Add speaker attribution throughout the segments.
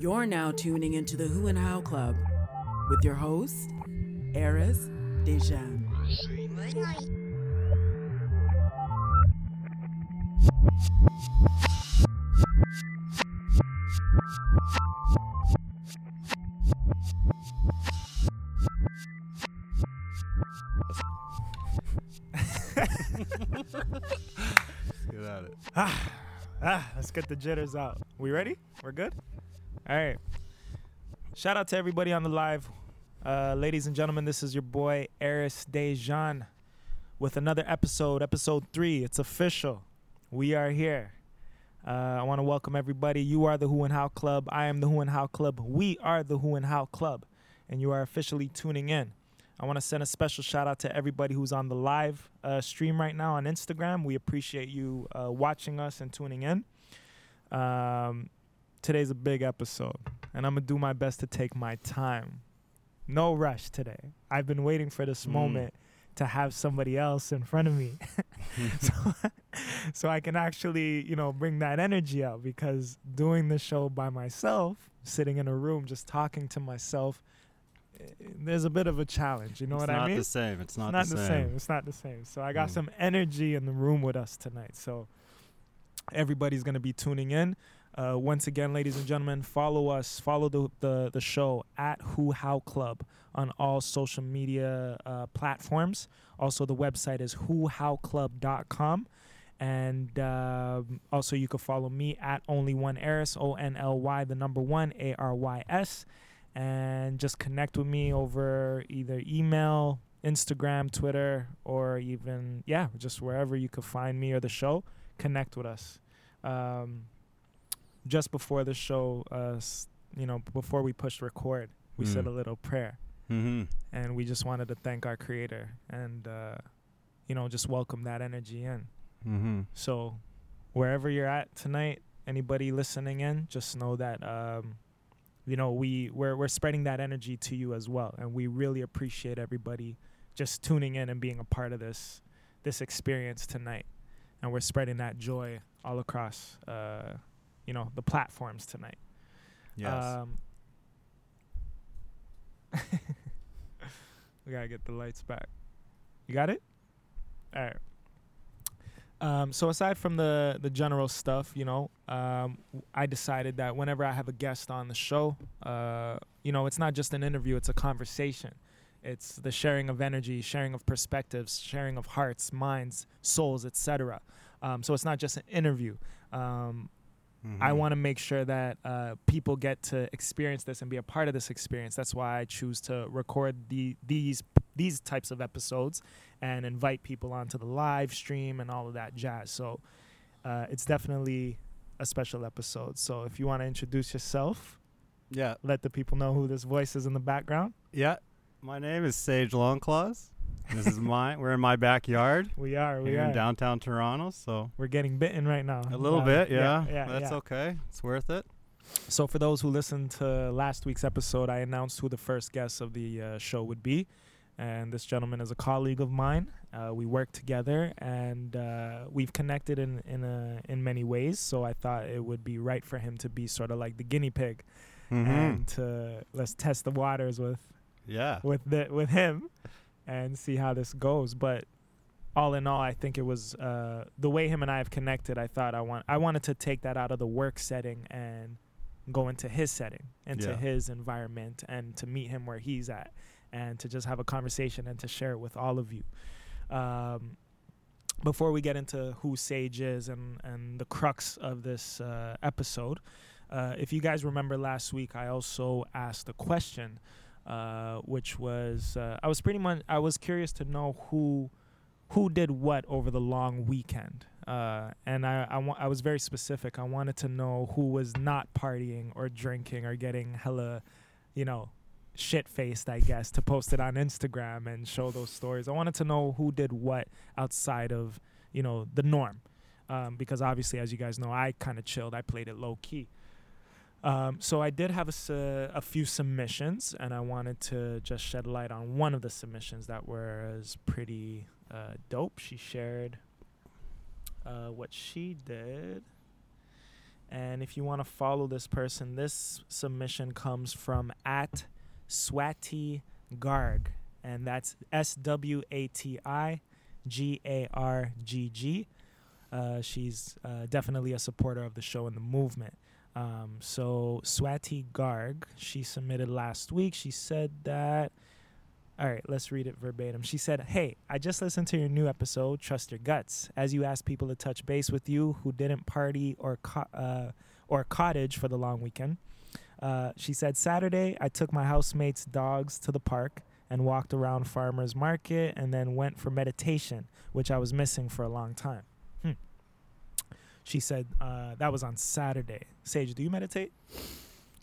Speaker 1: You're now tuning into the Who and How Club with your host, Arys Dejan.
Speaker 2: Get at it.
Speaker 3: Ah, ah, let's get the jitters out. We ready? We're good? All right. Shout out to everybody on the live. Uh, ladies and gentlemen, this is your boy Arys Dejan with another episode, episode three. It's official. We are here. Uh, I want to welcome everybody. You are the Who and How Club. I am the Who and How Club. We are the Who and How Club. And you are officially tuning in. I want to send a special shout out to everybody who's on the live uh, stream right now on Instagram. We appreciate you uh, watching us and tuning in. Um, today's a big episode, and I'm to do my best to take my time. No rush today. I've been waiting for this
Speaker 2: Mm.
Speaker 3: moment to have somebody else in front of me. so, so I can actually, you know, bring that energy out because doing the show by myself, sitting in a room just talking to myself, eh, there's a bit of a challenge. You know
Speaker 2: it's
Speaker 3: what I mean?
Speaker 2: It's not the same. It's not,
Speaker 3: it's not
Speaker 2: the,
Speaker 3: the same. It's not the same. So I got
Speaker 2: Mm.
Speaker 3: some energy in the room with us tonight. So everybody's gonna be tuning in. Uh, once again, ladies and gentlemen, follow us, follow the the, the show at Who How Club on all social media uh, platforms. Also, the website is whohowclub.com. And um also, you can follow me at only one Arys, O N L Y, the number one, A R Y S. And just connect with me over either email, Instagram, Twitter, or even, yeah, just wherever you could find me or the show. Connect with us. Um, just before the show, uh, you know, before we pushed record, we said
Speaker 2: Mm.
Speaker 3: a little prayer
Speaker 2: Mm-hmm.
Speaker 3: and we just wanted to thank our creator and uh, you know just welcome that energy in
Speaker 2: Mm-hmm.
Speaker 3: so wherever you're at tonight anybody listening in just know that um, you know we we're, we're spreading that energy to you as well and we really appreciate everybody just tuning in and being a part of this this experience tonight and we're spreading that joy all across uh, you know the platforms tonight
Speaker 2: Yes.
Speaker 3: um, we gotta get the lights back. You got it? All right. Um, so aside from the the general stuff, you know, um, I decided that whenever I have a guest on the show, uh, you know, it's not just an interview; it's a conversation. It's the sharing of energy, sharing of perspectives, sharing of hearts, minds, souls, etc. Um, so it's not just an interview. Um, I
Speaker 2: Mhm.
Speaker 3: want to make sure that uh, people get to experience this and be a part of this experience. That's why I choose to record the these these types of episodes and invite people onto the live stream and all of that jazz. So uh, it's definitely a special episode. So if you want to introduce yourself,
Speaker 2: Yeah.
Speaker 3: let the people know who this voice is in the background.
Speaker 2: Yeah. My name is Sage Longclaws. This is my. We're in my backyard
Speaker 3: We are, we
Speaker 2: here in
Speaker 3: are.
Speaker 2: downtown Toronto. So
Speaker 3: We're getting bitten right now.
Speaker 2: a little
Speaker 3: Uh,
Speaker 2: bit, yeah.
Speaker 3: yeah,
Speaker 2: That's
Speaker 3: yeah.
Speaker 2: okay. It's worth it.
Speaker 3: So, for those who listened to last week's episode, I announced who the first guest of the uh, show would be. And this gentleman is a colleague of mine. Uh, we work together and uh, we've connected in, in, a, in many ways. So, I thought it would be right for him to be sort of like the guinea pig
Speaker 2: Mhm.
Speaker 3: and to let's test the waters with,
Speaker 2: Yeah.
Speaker 3: with, the, with him and see how this goes. But all in all, I think it was uh, the way him and I have connected. I thought I want I wanted to take that out of the work setting and go into his setting, into
Speaker 2: Yeah.
Speaker 3: his environment, and to meet him where he's at, and to just have a conversation and to share it with all of you. Um, before we get into who Sage is and and the crux of this uh, episode, uh, if you guys remember last week, I also asked a question, uh, which was uh, I was pretty much I was curious to know who who did what over the long weekend. Uh, and I, I, wa- I was very specific. I wanted to know who was not partying or drinking or getting hella, you know, shit faced, I guess, to post it on Instagram and show those stories. I wanted to know who did what outside of, you know, the norm. Um, because obviously, as you guys know, I kind of chilled. I played it low key. Um, so I did have a, su- a few submissions, and I wanted to just shed light on one of the submissions that was pretty uh, dope. She shared uh, what she did, And if you want to follow this person, this submission comes from at Swati Garg, and that's S W A T I G A R G G. Uh, she's uh, definitely a supporter of the show and the movement. Um, so Swati Garg, she submitted last week. She said that. All right, let's read it verbatim. She said, "Hey, I just listened to your new episode, Trust Your Guts, as you asked people to touch base with you who didn't party or co- uh, or cottage for the long weekend." Uh, she said, "Saturday, I took my housemates' dogs to the park and walked around farmers market, and then went for meditation, which I was missing for a long time." She said uh, that was on Saturday. Sage, do you meditate?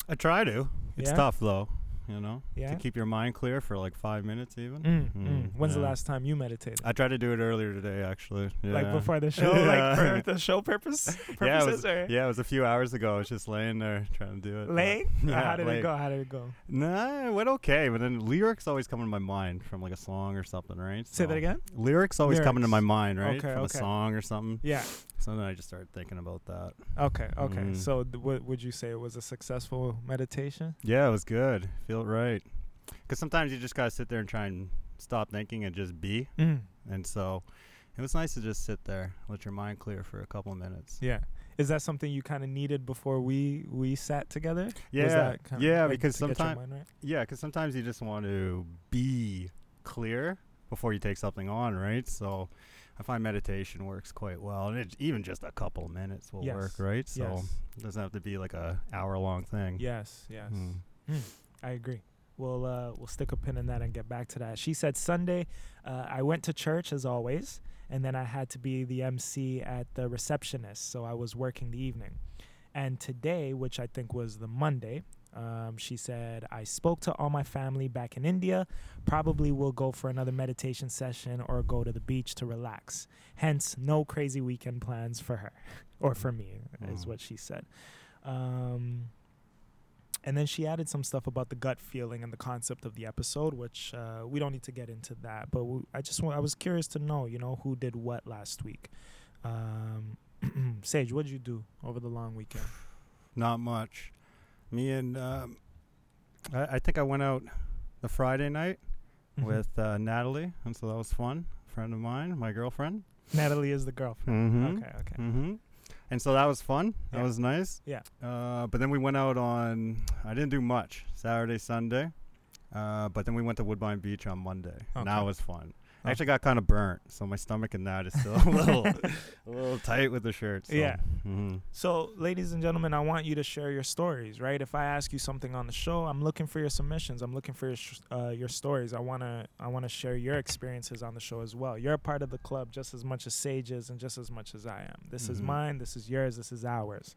Speaker 2: I try to. It's
Speaker 3: Yeah?
Speaker 2: tough though, you know,
Speaker 3: Yeah.
Speaker 2: to keep your mind clear for like five minutes even.
Speaker 3: Mm,
Speaker 2: Mm,
Speaker 3: mm. When's the last time you meditated?
Speaker 2: I tried to do it earlier today, actually. Yeah.
Speaker 3: Like before the show,
Speaker 2: Yeah.
Speaker 3: like for the show purpose purposes,
Speaker 2: yeah, it was,
Speaker 3: or
Speaker 2: yeah, it was a few hours ago. I was just laying there trying to do it.
Speaker 3: laying?
Speaker 2: Yeah,
Speaker 3: How did it go? How did it go?
Speaker 2: Nah, it went okay, but then lyrics always come to my mind from like a song or something, right?
Speaker 3: Say that again.
Speaker 2: Lyrics always come into my mind, right?
Speaker 3: Okay,
Speaker 2: from
Speaker 3: okay.
Speaker 2: a song or something.
Speaker 3: Yeah.
Speaker 2: So then I just started thinking about that.
Speaker 3: Okay. Okay.
Speaker 2: Mm.
Speaker 3: So, th- what would you say it was a successful meditation?
Speaker 2: Yeah, it was good. Feel right. Because sometimes you just gotta sit there and try and stop thinking and just be.
Speaker 3: Mm.
Speaker 2: And so it was nice to just sit there, let your mind clear for a couple of minutes.
Speaker 3: Yeah. Is that something you kind of needed before we we sat together? Was
Speaker 2: Yeah, yeah,
Speaker 3: like,
Speaker 2: because
Speaker 3: to get your
Speaker 2: sometimes
Speaker 3: right?
Speaker 2: yeah, because sometimes you just want to be clear before you take something on, right? So I find meditation works quite well, and it, even just a couple of minutes will
Speaker 3: Yes,
Speaker 2: work, right? So
Speaker 3: yes.
Speaker 2: it doesn't have to be like a hour long thing.
Speaker 3: Yes. Yes.
Speaker 2: Mm.
Speaker 3: I agree. We'll uh, we'll stick a pin in that and get back to that. She said Sunday, uh, I went to church as always, and then I had to be the MC at the receptionist, so I was working the evening. And today, which I think was the Monday, um, she said I spoke to all my family back in India. Probably will go for another meditation session or go to the beach to relax. Hence, no crazy weekend plans for her or for me, is
Speaker 2: Mm.
Speaker 3: what she said. Um, and then she added some stuff about the gut feeling and the concept of the episode, which uh, we don't need to get into that. But I just I was curious to know, you know, who did what last week. Um, Sage, what did you do over the long weekend?
Speaker 2: Not much. Me and um, I, I think I went out the Friday night
Speaker 3: Mhm.
Speaker 2: with uh, Natalie, and so that was fun. Friend of mine, my girlfriend.
Speaker 3: Natalie is the girlfriend.
Speaker 2: Mm-hmm.
Speaker 3: Okay, okay.
Speaker 2: Mm-hmm. And so that was fun. That
Speaker 3: Yeah.
Speaker 2: was nice.
Speaker 3: Yeah.
Speaker 2: Uh, but then we went out on. I didn't do much Saturday, Sunday. Uh, but then we went to Woodbine Beach on Monday. And that was fun. I actually got kind of burnt, so my stomach and that is still a little, a little tight with the shirt. So.
Speaker 3: Yeah.
Speaker 2: hmm
Speaker 3: So, ladies and gentlemen, I want you to share your stories, right? If I ask you something on the show, I'm looking for your submissions. I'm looking for your sh- uh, your stories. I wanna I wanna share your experiences on the show as well. You're a part of the club just as much as Sage is, and just as much as I am. This is
Speaker 2: Mhm.
Speaker 3: mine. This is yours. This is ours.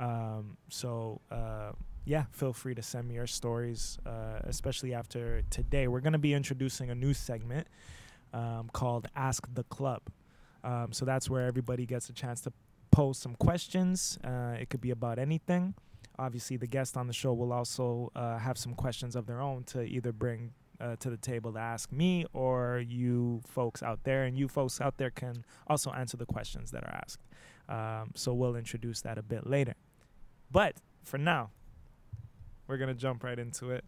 Speaker 3: Um, so, uh, yeah, feel free to send me your stories, uh, especially after today. We're gonna be introducing a new segment um, called Ask the Club. Um, so that's where everybody gets a chance to pose some questions. Uh, it could be about anything. Obviously, the guest on the show will also uh, have some questions of their own to either bring uh, to the table to ask me or you folks out there. And you folks out there can also answer the questions that are asked. Um, so we'll introduce that a bit later. But for now, we're going to jump right into it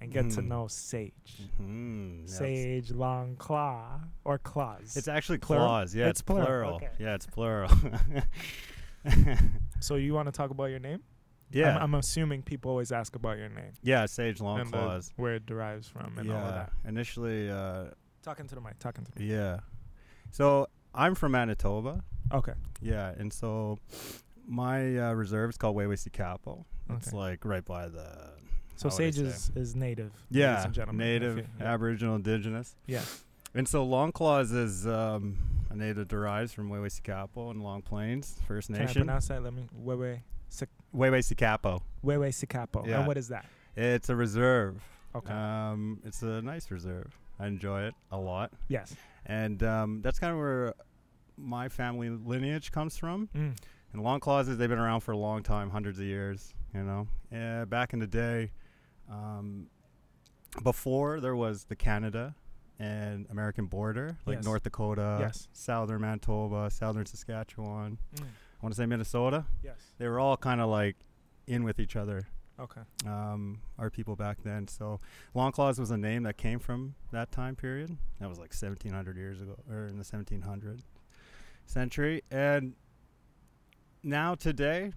Speaker 3: and get to
Speaker 2: Mhm.
Speaker 3: know Sage.
Speaker 2: hmm
Speaker 3: Sage Long Claw or Claws.
Speaker 2: It's actually
Speaker 3: Plural?
Speaker 2: claws. Yeah,
Speaker 3: It's
Speaker 2: it's,
Speaker 3: plural,
Speaker 2: plural.
Speaker 3: okay.
Speaker 2: Yeah, it's plural.
Speaker 3: so you want to talk about your name?
Speaker 2: yeah.
Speaker 3: I'm, I'm assuming people always ask about your name
Speaker 2: yeah, sage long
Speaker 3: and the- where it derives from and all of that.
Speaker 2: Initially, uh,
Speaker 3: Talking to the mic. Talking to the me.
Speaker 2: yeah. So I'm from Manitoba.
Speaker 3: Okay.
Speaker 2: Yeah, and so my uh, reserve is called Waywayseecappo. It's
Speaker 3: Okay.
Speaker 2: like right by the.
Speaker 3: So
Speaker 2: how would I
Speaker 3: Sage is, is native. ladies
Speaker 2: Yeah,
Speaker 3: and gentlemen,
Speaker 2: native,
Speaker 3: yeah.
Speaker 2: Aboriginal, Indigenous.
Speaker 3: Yeah.
Speaker 2: And so Longclaws is um, a native derives from Capo and Long Plains First Nation.
Speaker 3: Can I pronounce that? Let me. Wewe Sik-
Speaker 2: Waywayseecappo.
Speaker 3: Wewe Sikapo.
Speaker 2: Yeah.
Speaker 3: And what is that?
Speaker 2: It's a reserve.
Speaker 3: Okay.
Speaker 2: Um, it's a nice reserve. I enjoy it a lot.
Speaker 3: yes.
Speaker 2: And um, that's kind of where my family lineage comes from.
Speaker 3: Mm.
Speaker 2: And long clauses, they've been around for a long time, hundreds of years, you know. Uh, back in the day, um, before there was the Canada and American border, like
Speaker 3: Yes.
Speaker 2: North Dakota,
Speaker 3: Yes.
Speaker 2: southern Manitoba, southern Saskatchewan,
Speaker 3: Mm.
Speaker 2: I want to say Minnesota.
Speaker 3: Yes.
Speaker 2: They were all kind of like in with each other.
Speaker 3: Okay.
Speaker 2: Um, our people back then. So Long Longclaws was a name that came from that time period. That was like 1700 years ago, or in the 1700 century. And now today,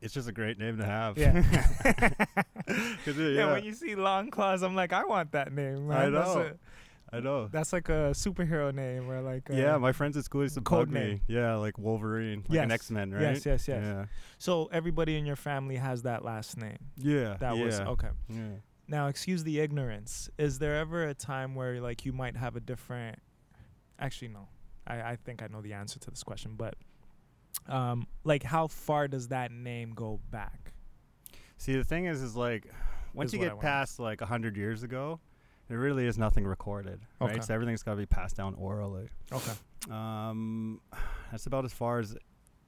Speaker 2: it's just a great name to have.
Speaker 3: Yeah.
Speaker 2: it-
Speaker 3: yeah. When you see Longclaws, I'm like, I want that name.
Speaker 2: I
Speaker 3: Man. That's,
Speaker 2: know.
Speaker 3: a,
Speaker 2: I know.
Speaker 3: that's like a superhero name or like.
Speaker 2: Yeah, my friends at school used to
Speaker 3: code
Speaker 2: me.
Speaker 3: name.
Speaker 2: Yeah, like Wolverine, like an X Men, right?
Speaker 3: Yes, yes, yes.
Speaker 2: Yeah,
Speaker 3: So everybody in your family has that last name.
Speaker 2: yeah.
Speaker 3: That
Speaker 2: yeah.
Speaker 3: was okay.
Speaker 2: Yeah.
Speaker 3: Now, excuse the ignorance. Is there ever a time where like you might have a different? Actually, no. I I think I know the answer to this question, but um, like how far does that name go back?
Speaker 2: See, the thing is, is like once
Speaker 3: Is
Speaker 2: you get past like a hundred years ago, there really is nothing recorded,
Speaker 3: Okay.
Speaker 2: right? So everything's got to be passed down orally.
Speaker 3: Okay.
Speaker 2: Um, that's about as far as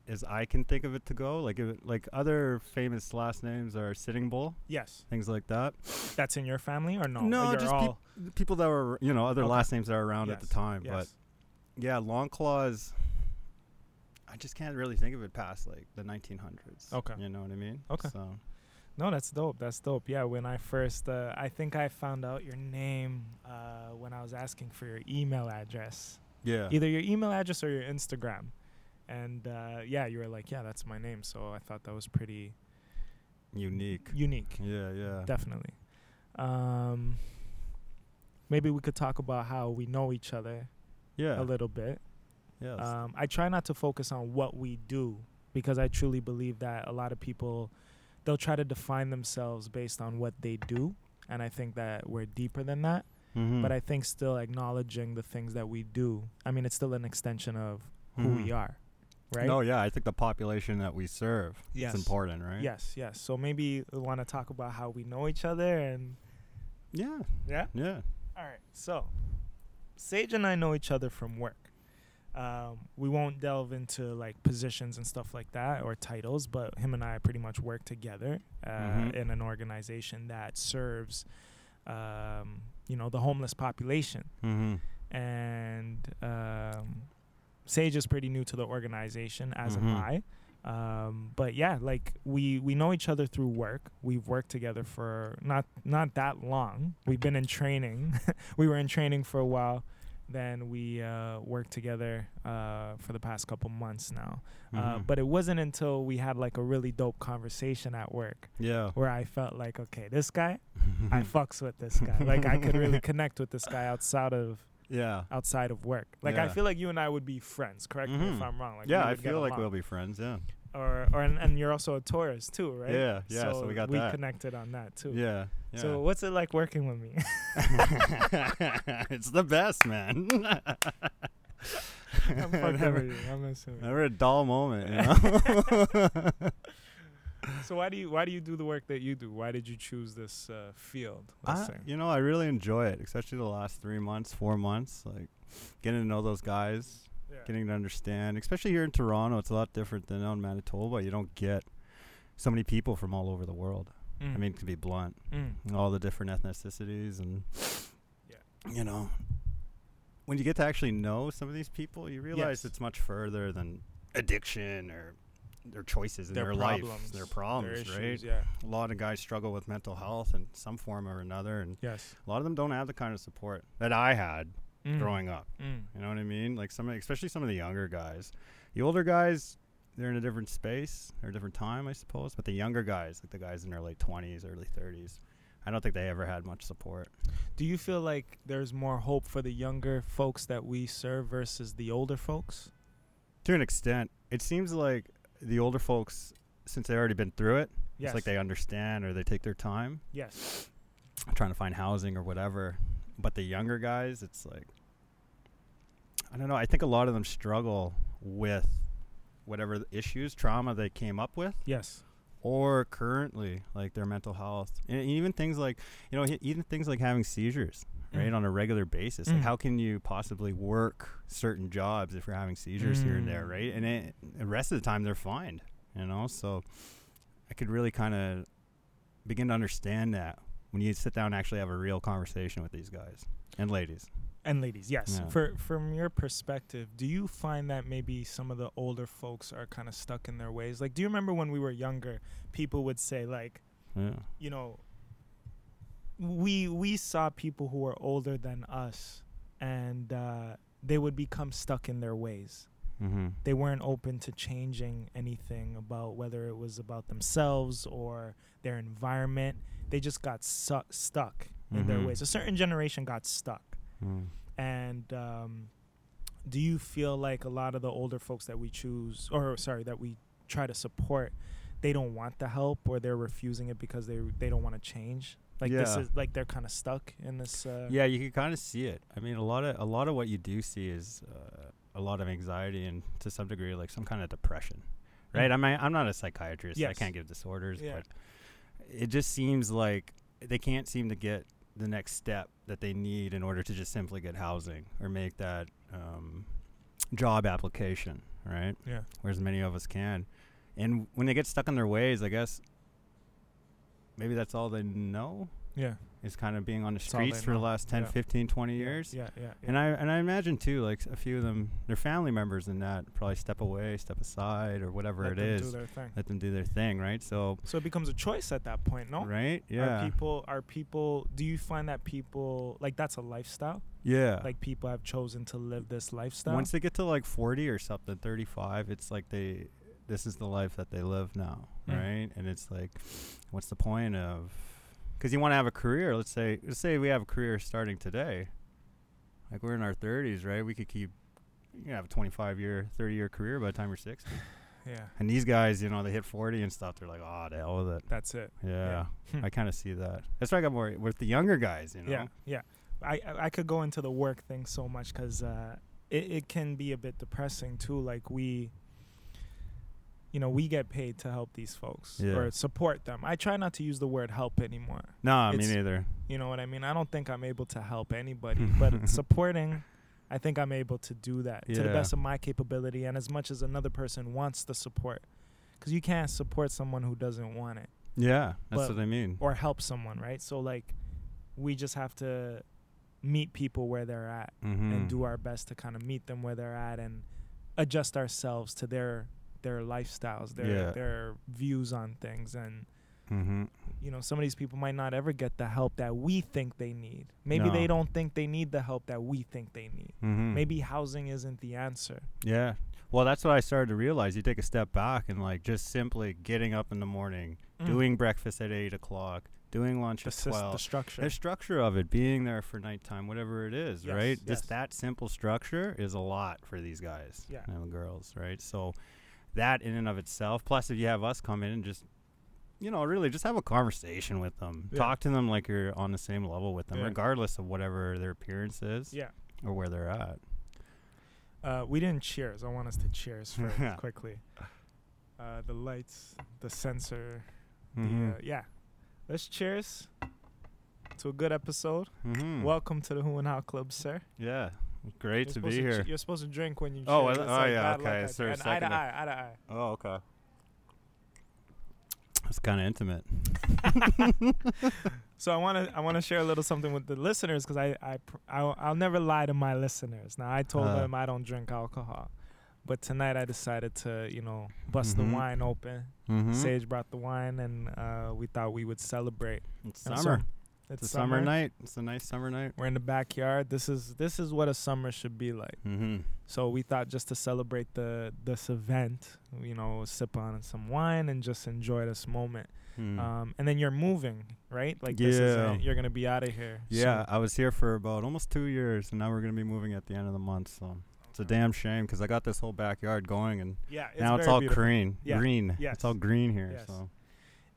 Speaker 2: as I can think of it to go. Like, if, like other famous last names are Sitting Bull,
Speaker 3: Yes,
Speaker 2: things like that.
Speaker 3: that's in your family or no?
Speaker 2: No,
Speaker 3: Like,
Speaker 2: just peop- people that were, you know, other
Speaker 3: Okay.
Speaker 2: last names that are around at the time.
Speaker 3: yes.
Speaker 2: But yeah, Longclaws. I just can't really think of it past like the 1900s.
Speaker 3: Okay.
Speaker 2: You know what I mean?
Speaker 3: Okay.
Speaker 2: So
Speaker 3: No, that's dope. That's dope. Yeah, when I first, uh, I think I found out your name uh, when I was asking for your email address,
Speaker 2: yeah.
Speaker 3: either your email address or your Instagram, and uh, yeah, you were like, yeah, that's my name. So I thought that was pretty
Speaker 2: Unique.
Speaker 3: unique,
Speaker 2: Yeah, yeah.
Speaker 3: definitely. Um, maybe we could talk about how we know each other
Speaker 2: yeah.
Speaker 3: a little bit.
Speaker 2: Yes.
Speaker 3: Um, I try not to focus on what we do because I truly believe that a lot of people they'll try to define themselves based on what they do, and I think that we're deeper than that.
Speaker 2: Mhm.
Speaker 3: But I think still acknowledging the things that we do. I mean, it's still an extension of who we
Speaker 2: Mhm.
Speaker 3: are, right?
Speaker 2: No, yeah, I think the population that we serve
Speaker 3: Yes.
Speaker 2: is important, right?
Speaker 3: Yes, yes. So maybe we want to talk about how we know each other and
Speaker 2: Yeah.
Speaker 3: yeah.
Speaker 2: Yeah.
Speaker 3: All right. So, Sage and I know each other from work. Um, we won't delve into like positions and stuff like that or titles, but him and I pretty much work together uh,
Speaker 2: Mhm.
Speaker 3: in an organization that serves, um, you know, the homeless population.
Speaker 2: Mm-hmm.
Speaker 3: And um, Sage is pretty new to the organization, as am
Speaker 2: Mhm.
Speaker 3: I. Um, but yeah, like we we know each other through work. We've worked together for not not that long. We've been in training. we were in training for a while. Then we uh, worked together uh, for the past couple months now. Uh,
Speaker 2: Mhm.
Speaker 3: but it wasn't until we had like a really dope conversation at work
Speaker 2: yeah.
Speaker 3: where I felt like, okay, this guy, I fucks with this guy. Like I could really connect with this guy outside of
Speaker 2: yeah.
Speaker 3: outside of work. Like I feel like you and I would be friends. Correct me if
Speaker 2: Mhm.
Speaker 3: I'm wrong. Like
Speaker 2: yeah, I feel like
Speaker 3: along.
Speaker 2: we'll be friends. Yeah.
Speaker 3: Or or and, and you're also a Taurus too, right?
Speaker 2: Yeah, yeah, so we got that.
Speaker 3: connected on that too.
Speaker 2: Yeah. yeah.
Speaker 3: So what's it like working with me?
Speaker 2: it's the best, man.
Speaker 3: I'm
Speaker 2: never,
Speaker 3: you. I'm messing you.
Speaker 2: never a dull moment, you know.
Speaker 3: So why do you why do you do the work that you do? Why did you choose this uh, field?
Speaker 2: I, you know, I really enjoy it, especially the last three months, four months, like getting to know those guys,
Speaker 3: Yeah.
Speaker 2: getting to understand. Especially here in Toronto, it's a lot different than on Manitoba. You don't get so many people from all over the world.
Speaker 3: Mm.
Speaker 2: I mean, to be blunt,
Speaker 3: Mm.
Speaker 2: all the different ethnicities and
Speaker 3: Yeah.
Speaker 2: you know, when you get to actually know some of these people, you realize
Speaker 3: Yes.
Speaker 2: it's much further than addiction or their choices in
Speaker 3: their,
Speaker 2: their,
Speaker 3: problems,
Speaker 2: life, their problems,
Speaker 3: their
Speaker 2: right?
Speaker 3: issues, Yeah.
Speaker 2: A lot of guys struggle with mental health in some form or another, and
Speaker 3: Yes.
Speaker 2: a lot of them don't have the kind of support that I had
Speaker 3: Mm.
Speaker 2: growing up.
Speaker 3: Mm.
Speaker 2: You know what I mean? Like some, especially some of the younger guys. The older guys, they're in a different space or a different time, I suppose. But the younger guys, like the guys in their late twenties, early thirties, I don't think they ever had much support.
Speaker 3: Do you feel like there's more hope for the younger folks that we serve versus the older folks?
Speaker 2: To an extent, it seems like the older folks, since they've already been through it,
Speaker 3: Yes.
Speaker 2: it's like they understand or they take their time
Speaker 3: yes.
Speaker 2: trying to find housing or whatever. But the younger guys, it's like I don't know. I think a lot of them struggle with whatever the issues, trauma they came up with,
Speaker 3: Yes.
Speaker 2: or currently like their mental health, and even things like you know, even things like having seizures, right,
Speaker 3: Mm.
Speaker 2: on a regular basis. Like,
Speaker 3: Mm.
Speaker 2: how can you possibly work certain jobs if you're having seizures here and there,
Speaker 3: Mm.
Speaker 2: right? And it, the rest of the time they're fine, you know. So I could really kind of begin to understand that when you sit down and actually have a real conversation with these guys and ladies.
Speaker 3: and ladies, yes.
Speaker 2: Yeah.
Speaker 3: For from your perspective, do you find that maybe some of the older folks are kind of stuck in their ways? Like, do you remember when we were younger, people would say like,
Speaker 2: Yeah.
Speaker 3: you know, we we saw people who were older than us, and uh, they would become stuck in their ways.
Speaker 2: Mm-hmm.
Speaker 3: They weren't open to changing anything about whether it was about themselves or their environment. They just got su- stuck in their
Speaker 2: Mhm.
Speaker 3: ways. A certain generation got stuck.
Speaker 2: Mm.
Speaker 3: And um, do you feel like a lot of the older folks that we choose, or sorry, that we try to support, they don't want the help, or they're refusing it because they they don't want to change? Like this is like they're kind of stuck in this. Uh,
Speaker 2: Yeah, you can kind of see it. I mean, a lot of a lot of what you do see is uh, a lot of anxiety and to some degree like some kind of depression, right?
Speaker 3: Mm.
Speaker 2: I mean, I'm not a psychiatrist. I can't give disorders,
Speaker 3: Yeah.
Speaker 2: but it just seems like they can't seem to get the next step that they need in order to just simply get housing or make that um, job application, right?
Speaker 3: Yeah.
Speaker 2: Whereas many of us can, and when they get stuck in their ways, I guess maybe that's all they know
Speaker 3: Yeah.
Speaker 2: is kind of being on the streets for the last 10
Speaker 3: Yeah.
Speaker 2: 15 20 years
Speaker 3: Yeah. Yeah. yeah.
Speaker 2: and i and i imagine too like a few of them their family members in that probably step away step aside or whatever it is.
Speaker 3: Let
Speaker 2: it
Speaker 3: them
Speaker 2: is
Speaker 3: do their thing.
Speaker 2: let them do their thing right so
Speaker 3: So it becomes a choice at that point, no?
Speaker 2: right yeah
Speaker 3: Are people are people do you find that people like that's a lifestyle?
Speaker 2: yeah
Speaker 3: Like people have chosen to live this lifestyle?
Speaker 2: once they get to like 40 or something 35 it's like they this is the life that they live now
Speaker 3: Mm.
Speaker 2: right and it's like what's the point of because you want to have a career let's say let's say we have a career starting today like we're in our 30s right we could keep you can have a 25 year 30 year career by the time you're 60
Speaker 3: yeah.
Speaker 2: and these guys you know they hit 40 and stuff they're like oh the hell with it
Speaker 3: That's it.
Speaker 2: yeah,
Speaker 3: Hmm.
Speaker 2: i kind of see that that's why i got more with the younger guys you know
Speaker 3: Yeah, yeah. I I I could go into the work thing so much because uh, it it can be a bit depressing too. Like we, you know, we get paid to help these folks
Speaker 2: Yeah.
Speaker 3: or support them. I try not to use the word help anymore.
Speaker 2: no me neither
Speaker 3: You know what I mean? I don't think I'm able to help anybody, but supporting, I think I'm able to do that to the best of my capability and as much as another person wants the support. Because you can't support someone who doesn't want it
Speaker 2: yeah that's
Speaker 3: But-
Speaker 2: what i mean
Speaker 3: or help someone, right? So like, we just have to meet people where they're at
Speaker 2: mm-hmm.
Speaker 3: and do our best to kind of meet them where they're at and adjust ourselves to their their lifestyles, their
Speaker 2: Yeah.
Speaker 3: their views on things and
Speaker 2: mm-hmm.
Speaker 3: you know, some of these people might not ever get the help that we think they need. Maybe they don't think they need the help that we think they need.
Speaker 2: Mm-hmm.
Speaker 3: Maybe housing isn't the answer.
Speaker 2: Yeah. Well, that's what I started to realize. You take a step back and like just simply getting up in the morning, doing breakfast at eight o'clock, doing lunch
Speaker 3: Mm. the,
Speaker 2: at
Speaker 3: sys- the structure.
Speaker 2: The structure of it, being there for nighttime, whatever it is,
Speaker 3: Yes,
Speaker 2: right?
Speaker 3: yes.
Speaker 2: Just that simple structure is a lot for these guys
Speaker 3: Yeah.
Speaker 2: and girls, right? So that in and of itself, plus if you have us come in and just, you know, really just have a conversation with them,
Speaker 3: Yeah.
Speaker 2: talk to them like you're on the same level with them,
Speaker 3: Yeah.
Speaker 2: regardless of whatever their appearance is
Speaker 3: yeah.
Speaker 2: or where they're at.
Speaker 3: Uh, we didn't cheers. I want us to cheers
Speaker 2: Yeah.
Speaker 3: quickly. Uh, the lights, the sensor,
Speaker 2: Mhm.
Speaker 3: the uh, yeah. Let's cheers to a good episode.
Speaker 2: Mhm.
Speaker 3: Welcome to the Who and How Club, sir.
Speaker 2: Yeah, great
Speaker 3: You're
Speaker 2: to
Speaker 3: supposed
Speaker 2: be
Speaker 3: ch-
Speaker 2: here.
Speaker 3: you're supposed to drink when you.
Speaker 2: Oh,
Speaker 3: cheers.
Speaker 2: I-
Speaker 3: It's
Speaker 2: oh,
Speaker 3: like
Speaker 2: yeah, okay,
Speaker 3: I
Speaker 2: so a
Speaker 3: And eye to eye, eye to eye.
Speaker 2: Oh, okay. It's kind of intimate.
Speaker 3: So I want to I want to share a little something with the listeners because I I I'll, I'll never lie to my listeners. Now I told
Speaker 2: Uh.
Speaker 3: them I don't drink alcohol, but tonight I decided to you know bust
Speaker 2: Mhm.
Speaker 3: the wine open.
Speaker 2: Mm-hmm.
Speaker 3: Sage brought the wine, and uh, we thought we would celebrate.
Speaker 2: It's
Speaker 3: And
Speaker 2: summer.
Speaker 3: so-
Speaker 2: it's a summer. night. It's a nice summer night.
Speaker 3: We're in the backyard. This is this is what a summer should be like.
Speaker 2: Mm-hmm.
Speaker 3: So we thought just to celebrate the this event, you know, sip on some wine and just enjoy this moment.
Speaker 2: Mm.
Speaker 3: Um, and then you're moving, right? Like this is it. You're gonna be out of here.
Speaker 2: yeah,
Speaker 3: soon.
Speaker 2: I was here for about almost two years, and now we're gonna be moving at the end of the month. So it's a damn shame because I got this whole backyard going, and
Speaker 3: Yeah.
Speaker 2: now it's all
Speaker 3: beautiful.
Speaker 2: green.
Speaker 3: Yeah.
Speaker 2: Green.
Speaker 3: Yes.
Speaker 2: It's all green here.
Speaker 3: Yes.
Speaker 2: So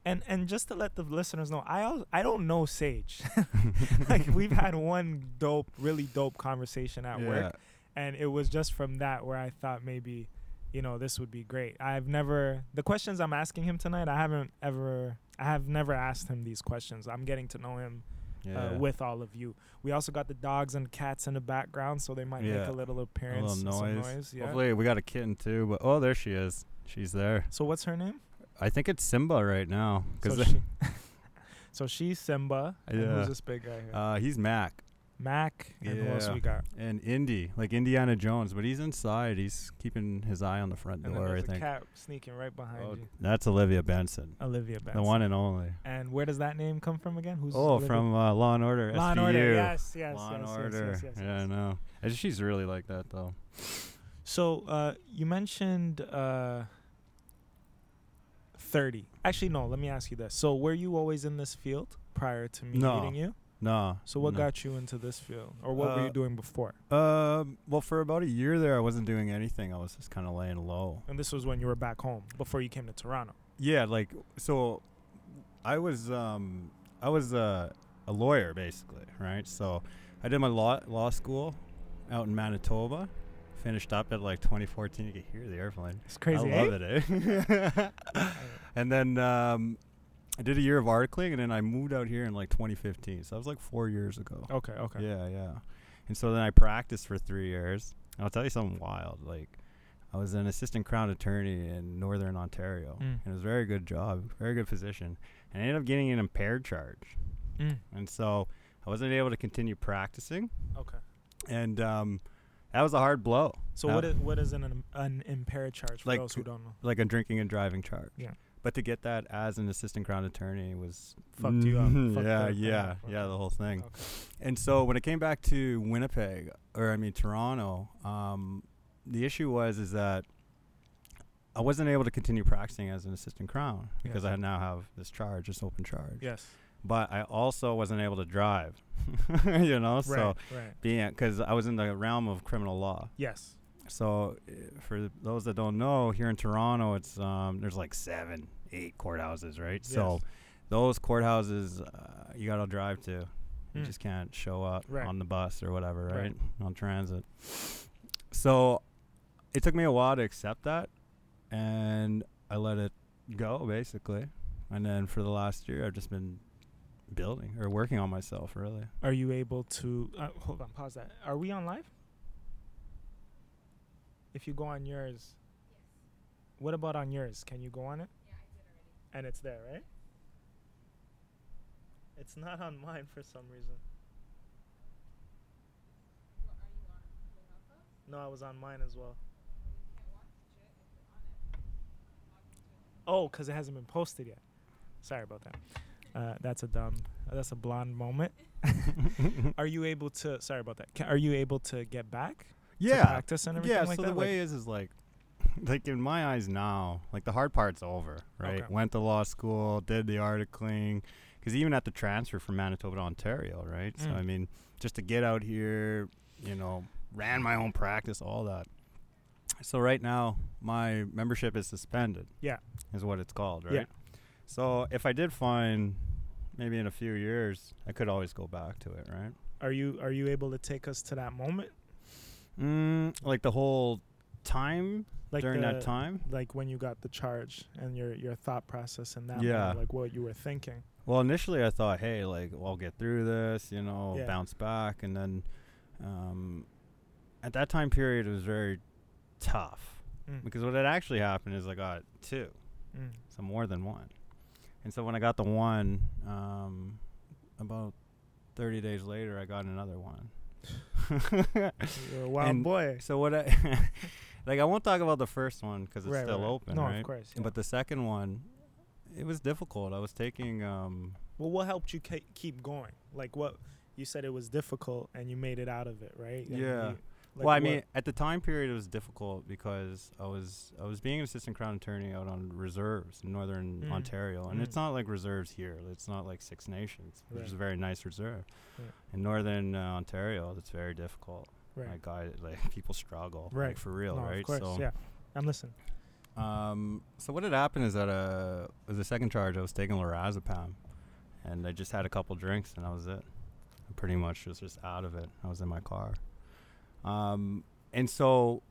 Speaker 3: And and just to let the listeners know, I al- I don't know Sage. like we've had one dope, really dope conversation at
Speaker 2: yeah.
Speaker 3: work, and it was just from that where I thought maybe, you know, this would be great. I've never the questions I'm asking him tonight. I haven't ever. I have never asked him these questions. I'm getting to know him
Speaker 2: Yeah.
Speaker 3: uh, with all of you. We also got the dogs and cats in the background, so they might make a little
Speaker 2: a
Speaker 3: appearance.
Speaker 2: little
Speaker 3: some
Speaker 2: noise.
Speaker 3: noise. Yeah.
Speaker 2: Hopefully, we got a kitten too. But oh, there she is. She's there.
Speaker 3: So what's her name?
Speaker 2: I think it's Simba right now.
Speaker 3: So,
Speaker 2: Cause
Speaker 3: she, so she's Simba. And
Speaker 2: Yeah.
Speaker 3: who's this big guy here?
Speaker 2: uh, he's Mac.
Speaker 3: Mac, and who else we got?
Speaker 2: And Indy, like Indiana Jones, but he's inside. He's keeping his eye on the front
Speaker 3: And then
Speaker 2: door. I
Speaker 3: there's a
Speaker 2: think
Speaker 3: cat sneaking right behind
Speaker 2: Oh,
Speaker 3: you.
Speaker 2: that's Olivia Benson,
Speaker 3: Olivia Benson.
Speaker 2: the one and only.
Speaker 3: And where does that name come from again? Who's
Speaker 2: Oh,
Speaker 3: Olivia?
Speaker 2: from uh, Law and Order.
Speaker 3: Law and Order. Yes, yes,
Speaker 2: Law
Speaker 3: yes,
Speaker 2: and
Speaker 3: yes,
Speaker 2: Order.
Speaker 3: yes, yes,
Speaker 2: yeah, I know. She's really like that though.
Speaker 3: So uh, you mentioned uh, thirty. Actually, no. Let me ask you this. So were you always in this field prior to me
Speaker 2: No.
Speaker 3: meeting you?
Speaker 2: No.
Speaker 3: So what
Speaker 2: no.
Speaker 3: got you into this field, or what were you
Speaker 2: Uh,
Speaker 3: doing before?
Speaker 2: Um. Well, for about a year there, I wasn't doing anything. I was just kind of laying low.
Speaker 3: And this was when you were back home before you came to Toronto.
Speaker 2: Yeah, like so, I was um I was uh, a lawyer basically, right? So, I did my law law school out in Manitoba. Finished up at like 2014. You can hear the airplane.
Speaker 3: It's crazy.
Speaker 2: I
Speaker 3: eh?
Speaker 2: love it, eh? and then um, I did a year of articling, and then I moved out here in like 2015. So that was like four years ago.
Speaker 3: Okay. Okay.
Speaker 2: Yeah, yeah. And so then I practiced for three years. And I'll tell you something wild. Like, I was an assistant crown attorney in Northern Ontario.
Speaker 3: Mm.
Speaker 2: And it was a very good job, very good position. And I ended up getting an impaired charge.
Speaker 3: Mm.
Speaker 2: And so I wasn't able to continue practicing.
Speaker 3: Okay.
Speaker 2: And um, that was a hard blow.
Speaker 3: So
Speaker 2: That-
Speaker 3: what is what is an an impaired charge for
Speaker 2: Like-
Speaker 3: those who don't know?
Speaker 2: Like a drinking and driving charge.
Speaker 3: Yeah.
Speaker 2: But to get that as an assistant crown attorney was
Speaker 3: Fucked you up.
Speaker 2: Mhm,
Speaker 3: Fucked
Speaker 2: yeah,
Speaker 3: thing
Speaker 2: yeah,
Speaker 3: up.
Speaker 2: yeah, the whole thing.
Speaker 3: Okay.
Speaker 2: And so when it came back to Winnipeg, or I mean Toronto, um, the issue was is that I wasn't able to continue practicing as an assistant crown because
Speaker 3: Yes.
Speaker 2: I now have this charge, this open charge.
Speaker 3: Yes.
Speaker 2: But I also wasn't able to drive, you know. So
Speaker 3: right. Right.
Speaker 2: being because I was in the realm of criminal law.
Speaker 3: Yes.
Speaker 2: So uh, for those that don't know, here in Toronto, it's um, there's like seven, eight courthouses, right? So those courthouses uh, you gotta drive to. You
Speaker 3: Mm.
Speaker 2: just can't show up
Speaker 3: Right.
Speaker 2: on the bus or whatever, right?
Speaker 3: Right.
Speaker 2: On transit. So it took me a while to accept that, and I let it go basically. And then for the last year, I've just been building or working on myself, really.
Speaker 3: Are you able to uh, hold on? Pause that. Are we on live? If you go on yours, what about on yours? Can you go on it? Yeah, I did already. And it's there, right? It's not on mine for some reason. No, I was on mine as well. Oh, because it hasn't been posted yet. Sorry about that. Uh, that's a dumb. That's a blonde moment. are you able to? Sorry about that. Ca are you able to get back?
Speaker 2: Yeah,
Speaker 3: practice and everything
Speaker 2: yeah.
Speaker 3: like
Speaker 2: so
Speaker 3: that.
Speaker 2: the way is, is like, like in my eyes now, like the hard part's over, right?
Speaker 3: Okay.
Speaker 2: Went to law school, did the articling, because even at the transfer from Manitoba to Ontario, right? So
Speaker 3: Mm.
Speaker 2: I mean, just to get out here, you know, ran my own practice, all that. So right now, my membership is suspended.
Speaker 3: Yeah.
Speaker 2: is what it's called, right?
Speaker 3: Yeah.
Speaker 2: So if I did find, maybe in a few years, I could always go back to it, right?
Speaker 3: are you are you able to take us to that moment?
Speaker 2: Mm, like the whole time
Speaker 3: Like
Speaker 2: during
Speaker 3: the,
Speaker 2: that time.
Speaker 3: like when you got the charge and your your thought process and that
Speaker 2: Yeah.
Speaker 3: moment, like what you were thinking.
Speaker 2: Well, initially I thought, hey, like well, I'll get through this, you know,
Speaker 3: Yeah.
Speaker 2: bounce back, and then um, at that time period it was very tough
Speaker 3: Mm.
Speaker 2: because what had actually happened is I got two,
Speaker 3: Mm.
Speaker 2: so more than one, and so when I got the one, um, about thirty days later I got another one.
Speaker 3: You're a wild
Speaker 2: And
Speaker 3: boy.
Speaker 2: so what I like I won't talk about the first one because it's
Speaker 3: Right,
Speaker 2: still
Speaker 3: right, right.
Speaker 2: open,
Speaker 3: No,
Speaker 2: right?
Speaker 3: of course. yeah.
Speaker 2: But the second one, it was difficult. I was taking um,
Speaker 3: well, what helped you ke- keep going? Like what you said it was difficult and you made it out of it, right? And
Speaker 2: Yeah.
Speaker 3: you- like
Speaker 2: well, I
Speaker 3: what-
Speaker 2: mean, at the time period, it was difficult because I was I was being an assistant crown attorney out on reserves in northern
Speaker 3: Mm.
Speaker 2: Ontario, and it's
Speaker 3: Mm.
Speaker 2: not like reserves here. It's not like Six Nations, which is a very nice reserve.
Speaker 3: Yeah.
Speaker 2: In northern uh, Ontario, it's very difficult.
Speaker 3: right,
Speaker 2: Like, I, like people struggle,
Speaker 3: Right.
Speaker 2: like for real,
Speaker 3: no,
Speaker 2: right?
Speaker 3: Of course,
Speaker 2: so,
Speaker 3: yeah. I'm listening.
Speaker 2: Um, so what had happened is that uh, was the second charge. I was taking lorazepam, and I just had a couple drinks, and that was it. I pretty much was just out of it. I was in my car. Um, and so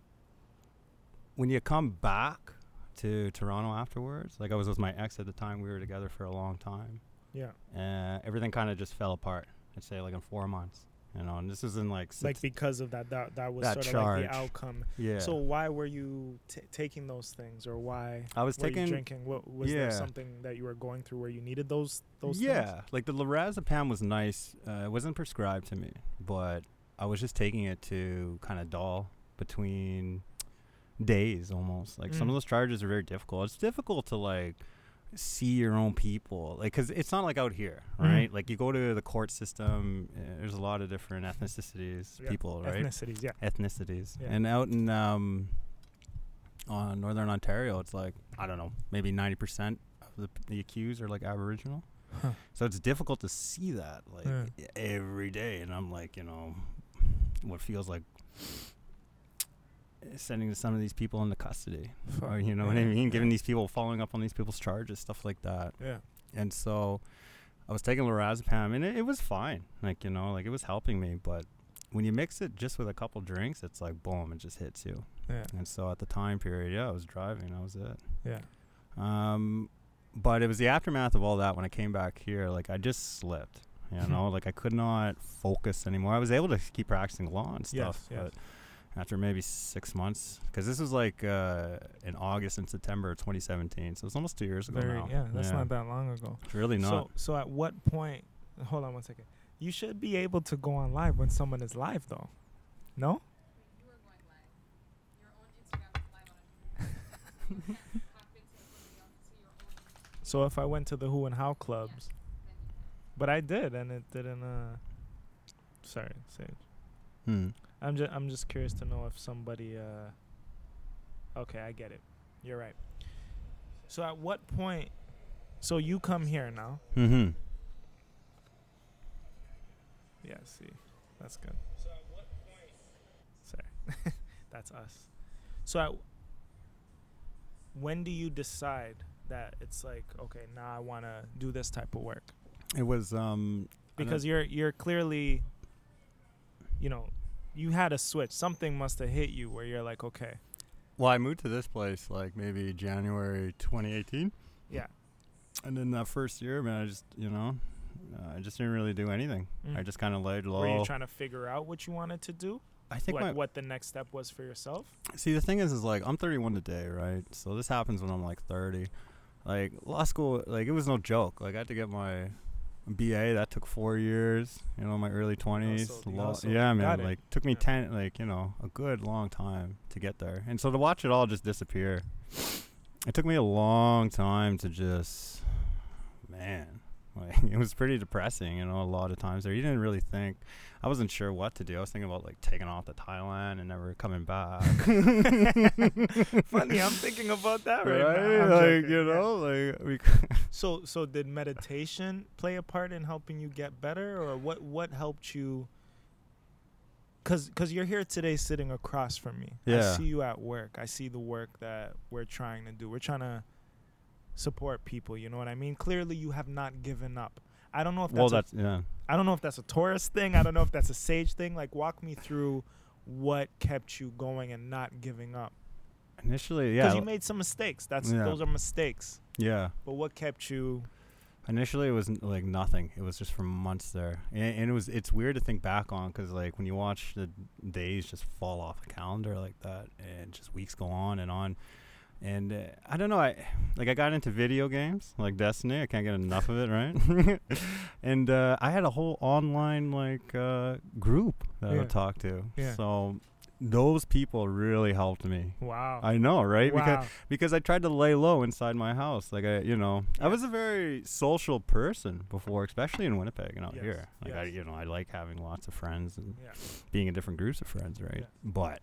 Speaker 2: when you come back to Toronto afterwards, like I was with my ex at the time, we were together for a long time.
Speaker 3: Yeah.
Speaker 2: Uh, everything kind of just fell apart. I'd say like in four months. You know, and this is in like six,
Speaker 3: like because of that that that was
Speaker 2: That
Speaker 3: sort of like the
Speaker 2: charge.
Speaker 3: outcome
Speaker 2: yeah.
Speaker 3: so why were you t- taking those things or why
Speaker 2: I was
Speaker 3: were you
Speaker 2: taking
Speaker 3: drinking what was
Speaker 2: yeah.
Speaker 3: there something that you were going through where you needed those those
Speaker 2: yeah,
Speaker 3: things?
Speaker 2: like the lorazepam was nice. Uh, it wasn't prescribed to me, but I was just taking it to kind of dull between days almost. Like some
Speaker 3: Mm.
Speaker 2: of those charges are very difficult. It's difficult to like see your own people, like because it's not like out here,
Speaker 3: Mhm.
Speaker 2: right? Like you go to the court system. Uh, there's a lot of different ethnicities,
Speaker 3: Yeah,
Speaker 2: people, right?
Speaker 3: ethnicities yeah
Speaker 2: ethnicities.
Speaker 3: Yeah.
Speaker 2: And out in um, on northern Ontario, it's like I don't know, maybe ninety percent of the, the accused are like Aboriginal.
Speaker 3: Huh.
Speaker 2: So it's difficult to see that like
Speaker 3: Yeah.
Speaker 2: every day, and I'm like, you know, what feels like sending some of these people into custody, or you know what I
Speaker 3: Yeah,
Speaker 2: mean, giving these people following up on these people's charges, stuff like that.
Speaker 3: yeah
Speaker 2: And so I was taking lorazepam, and it, it was fine, like you know, like it was helping me, but when you mix it just with a couple drinks, it's like boom, it just hits you.
Speaker 3: yeah
Speaker 2: And so at the time period, yeah, I was driving. That was it.
Speaker 3: yeah
Speaker 2: Um, but it was the aftermath of all that when I came back here. Like I just slipped. You know, like I could not focus anymore. I was able to keep practicing law and stuff,
Speaker 3: Yes, yes.
Speaker 2: but after maybe six months, because this was like uh, in August and September of 2017, so it's almost two years ago
Speaker 3: very
Speaker 2: now.
Speaker 3: yeah that's not that long ago
Speaker 2: It's really not.
Speaker 3: so so at what point hold on one second you should be able to go on live when someone is live though no So if I went to the Who and How clubs, but I did, and it didn't. Uh, sorry, Sage.
Speaker 2: Hmm.
Speaker 3: I'm just I'm just curious to know if somebody. Uh, okay, I get it. You're right. So at what point? So you come here now.
Speaker 2: Mm-hmm.
Speaker 3: Yeah. See, that's good. So at what point? Sorry, that's us. So at when do you decide that it's like okay now I want to do this type of work?
Speaker 2: It was um
Speaker 3: because you're you're clearly you know you had a switch something must have hit you where you're like okay
Speaker 2: well, I moved to this place like maybe January 2018.
Speaker 3: yeah
Speaker 2: And then that first year, man, I just, you know, uh, I just didn't really do anything. I
Speaker 3: Mm.
Speaker 2: just kind of laid low.
Speaker 3: were you trying to figure out what you wanted to do
Speaker 2: I think
Speaker 3: like what the next step was for yourself
Speaker 2: see the thing is, is like I'm 31 today, right? So this happens when I'm like 30. Like law school, like it was no joke. Like I had to get my BA. That took four years. You know, my early 20s.
Speaker 3: hustled, you
Speaker 2: Law,
Speaker 3: hustled,
Speaker 2: yeah, man. Like took me
Speaker 3: Yeah.
Speaker 2: 10, like you know, a good long time to get there. And so to watch it all just disappear, it took me a long time to just, man. Like it was pretty depressing, you know. A lot of times there, you didn't really think. I wasn't sure what to do. I was thinking about like taking off to Thailand and never coming back.
Speaker 3: funny i'm thinking about that right,
Speaker 2: right?
Speaker 3: now I'm
Speaker 2: Like
Speaker 3: joking,
Speaker 2: you know, like we.
Speaker 3: so so did meditation play a part in helping you get better or what what helped you because cause you're here today sitting across from me
Speaker 2: Yeah.
Speaker 3: i see you at work i see the work that we're trying to do we're trying to support people you know what i mean clearly you have not given up i don't know if that's,
Speaker 2: well,
Speaker 3: a,
Speaker 2: that's yeah.
Speaker 3: I don't know if that's a Taurus thing i don't know if that's a sage thing like walk me through what kept you going and not giving up
Speaker 2: Initially, yeah, because
Speaker 3: you made some mistakes that's
Speaker 2: Yeah.
Speaker 3: those are mistakes
Speaker 2: yeah.
Speaker 3: but what kept you
Speaker 2: Initially, it was n- like nothing. It was just for months there, and, and it was. It's weird to think back on because like when you watch the days just fall off the calendar like that, and just weeks go on and on, and uh, I don't know. I like I got into video games like Destiny. I can't get enough of it, right? and uh, I had a whole online like uh, group that I
Speaker 3: Yeah.
Speaker 2: would talk to.
Speaker 3: Yeah.
Speaker 2: So those people really helped me.
Speaker 3: wow
Speaker 2: I know, right? Because
Speaker 3: wow
Speaker 2: because because I tried to lay low inside my house. Like I, you know, I was a very social person before, especially in Winnipeg and out
Speaker 3: Yes,
Speaker 2: here. Like I, you know, I like having lots of friends and
Speaker 3: yeah
Speaker 2: being in different groups of friends, right?
Speaker 3: Yeah.
Speaker 2: But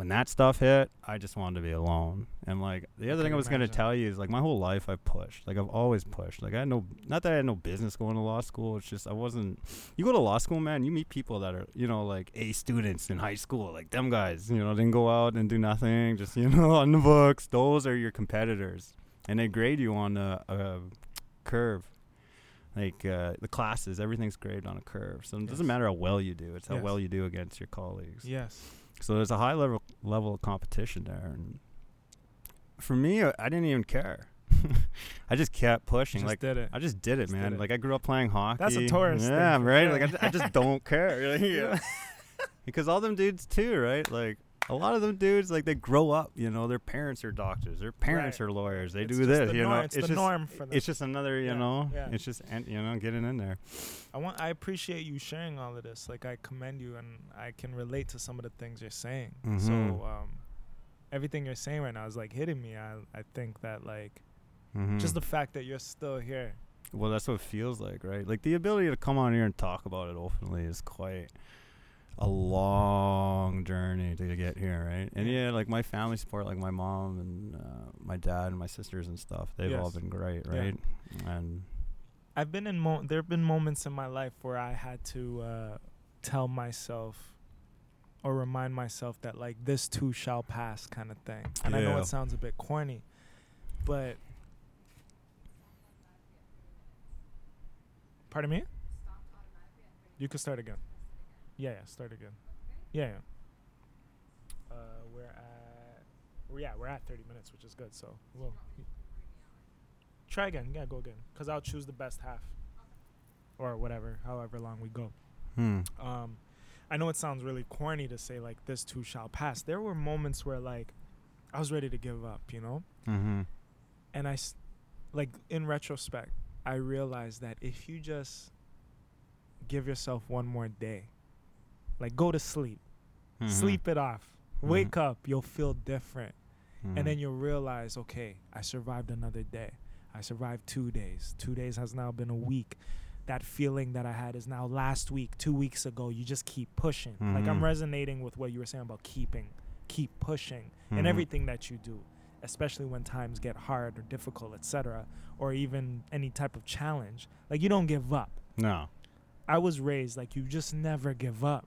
Speaker 2: when that stuff hit, I just wanted to be alone. And like the other thing I was gonna tell you is like my whole life I've pushed. Like I've always pushed. Like I had no, not that I had no business going to law school. It's just I wasn't. You go to law school, man. You meet people that are you know like A students in high school, like them guys. You know, didn't go out and do nothing. Just you know on the books. Those are your competitors, and they grade you on a, a curve. Like uh, the classes, everything's graded on a curve. So it doesn't matter how well you do; it's how
Speaker 3: Yes.
Speaker 2: well you do against your colleagues.
Speaker 3: yes
Speaker 2: So there's a high level level of competition there, and for me, uh, I didn't even care I just kept pushing.
Speaker 3: Just
Speaker 2: like
Speaker 3: did it.
Speaker 2: I just did it,
Speaker 3: Just did
Speaker 2: man.
Speaker 3: it.
Speaker 2: Like I grew up playing hockey.
Speaker 3: That's a Taurus
Speaker 2: Yeah,
Speaker 3: for
Speaker 2: right. Like I, I just don't care. Like, yeah. because all them dudes too, right? Like a lot of them dudes, like they grow up. You know, their parents are doctors. Their parents
Speaker 3: Right.
Speaker 2: are lawyers. They
Speaker 3: It's
Speaker 2: do
Speaker 3: just
Speaker 2: this.
Speaker 3: the
Speaker 2: You
Speaker 3: norm-
Speaker 2: know,
Speaker 3: it's the
Speaker 2: just
Speaker 3: norm for them.
Speaker 2: it's just another. You
Speaker 3: Yeah,
Speaker 2: know,
Speaker 3: yeah.
Speaker 2: it's just and you know getting in there.
Speaker 3: I want. I appreciate you sharing all of this. Like I commend you, and I can relate to some of the things you're saying.
Speaker 2: Mhm.
Speaker 3: So um, everything you're saying right now is like hitting me. I I think that like just
Speaker 2: Mhm.
Speaker 3: the fact that you're still here.
Speaker 2: Well, that's what it feels like, right? Like the ability to come on here and talk about it openly is quite a long journey to get here, right? And
Speaker 3: Yeah.
Speaker 2: yeah, like my family support, like my mom and uh, my dad and my sisters and stuff, they've all been great,
Speaker 3: Yeah.
Speaker 2: right? And
Speaker 3: I've been in mo- there have been moments in my life where I had to uh, tell myself or remind myself that like this too shall pass kind of thing. And I know it sounds a bit corny, but pardon me. You can start again. Yeah, yeah, start again. Yeah, yeah. Uh, we're at, well, yeah, we're at 30 minutes, which is good. So we'll try again. Yeah, go again. Cause I'll choose the best half, or whatever, however long we go.
Speaker 2: hmm.
Speaker 3: Um, I know it sounds really corny to say like this too shall pass. There were moments where like I was ready to give up, you know,
Speaker 2: Mm-hmm.
Speaker 3: and I, s- like in retrospect, I realized that if you just give yourself one more day, like go to sleep,
Speaker 2: Mm-hmm.
Speaker 3: sleep it off, wake up, you'll feel different.
Speaker 2: Mm-hmm.
Speaker 3: and then you'll realize okay i survived another day i survived two days two days has now been a week that feeling that i had is now last week two weeks ago you just keep pushing like i'm
Speaker 2: Mhm.
Speaker 3: resonating with what you were saying about keeping keep pushing in
Speaker 2: Mhm.
Speaker 3: everything that you do especially when times get hard or difficult etc or even any type of challenge like you don't give up
Speaker 2: no.
Speaker 3: I was raised like you just never give up.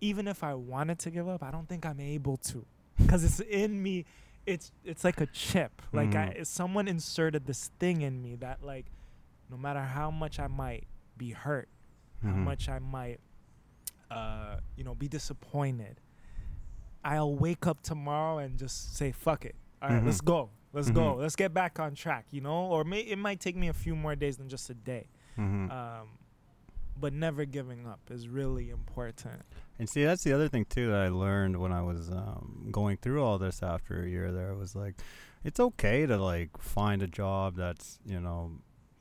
Speaker 3: Even if I wanted to give up, I don't think I'm able to because it's in me. It's it's like a chip. Like I,
Speaker 2: Mhm.
Speaker 3: someone inserted this thing in me that like no matter how much I might be hurt, how
Speaker 2: Mhm.
Speaker 3: much I might uh you know be disappointed, I'll wake up tomorrow and just say fuck it. All right, let's
Speaker 2: Mhm.
Speaker 3: go. Let's go.
Speaker 2: Mhm.
Speaker 3: Let's get back on track, you know? Or may, it might take me a few more days than just a day
Speaker 2: Mhm.
Speaker 3: um, but never giving up is really important.
Speaker 2: And see, that's the other thing too that I learned when I was um, going through all this after a year. There was like, it's okay to like find a job that's you know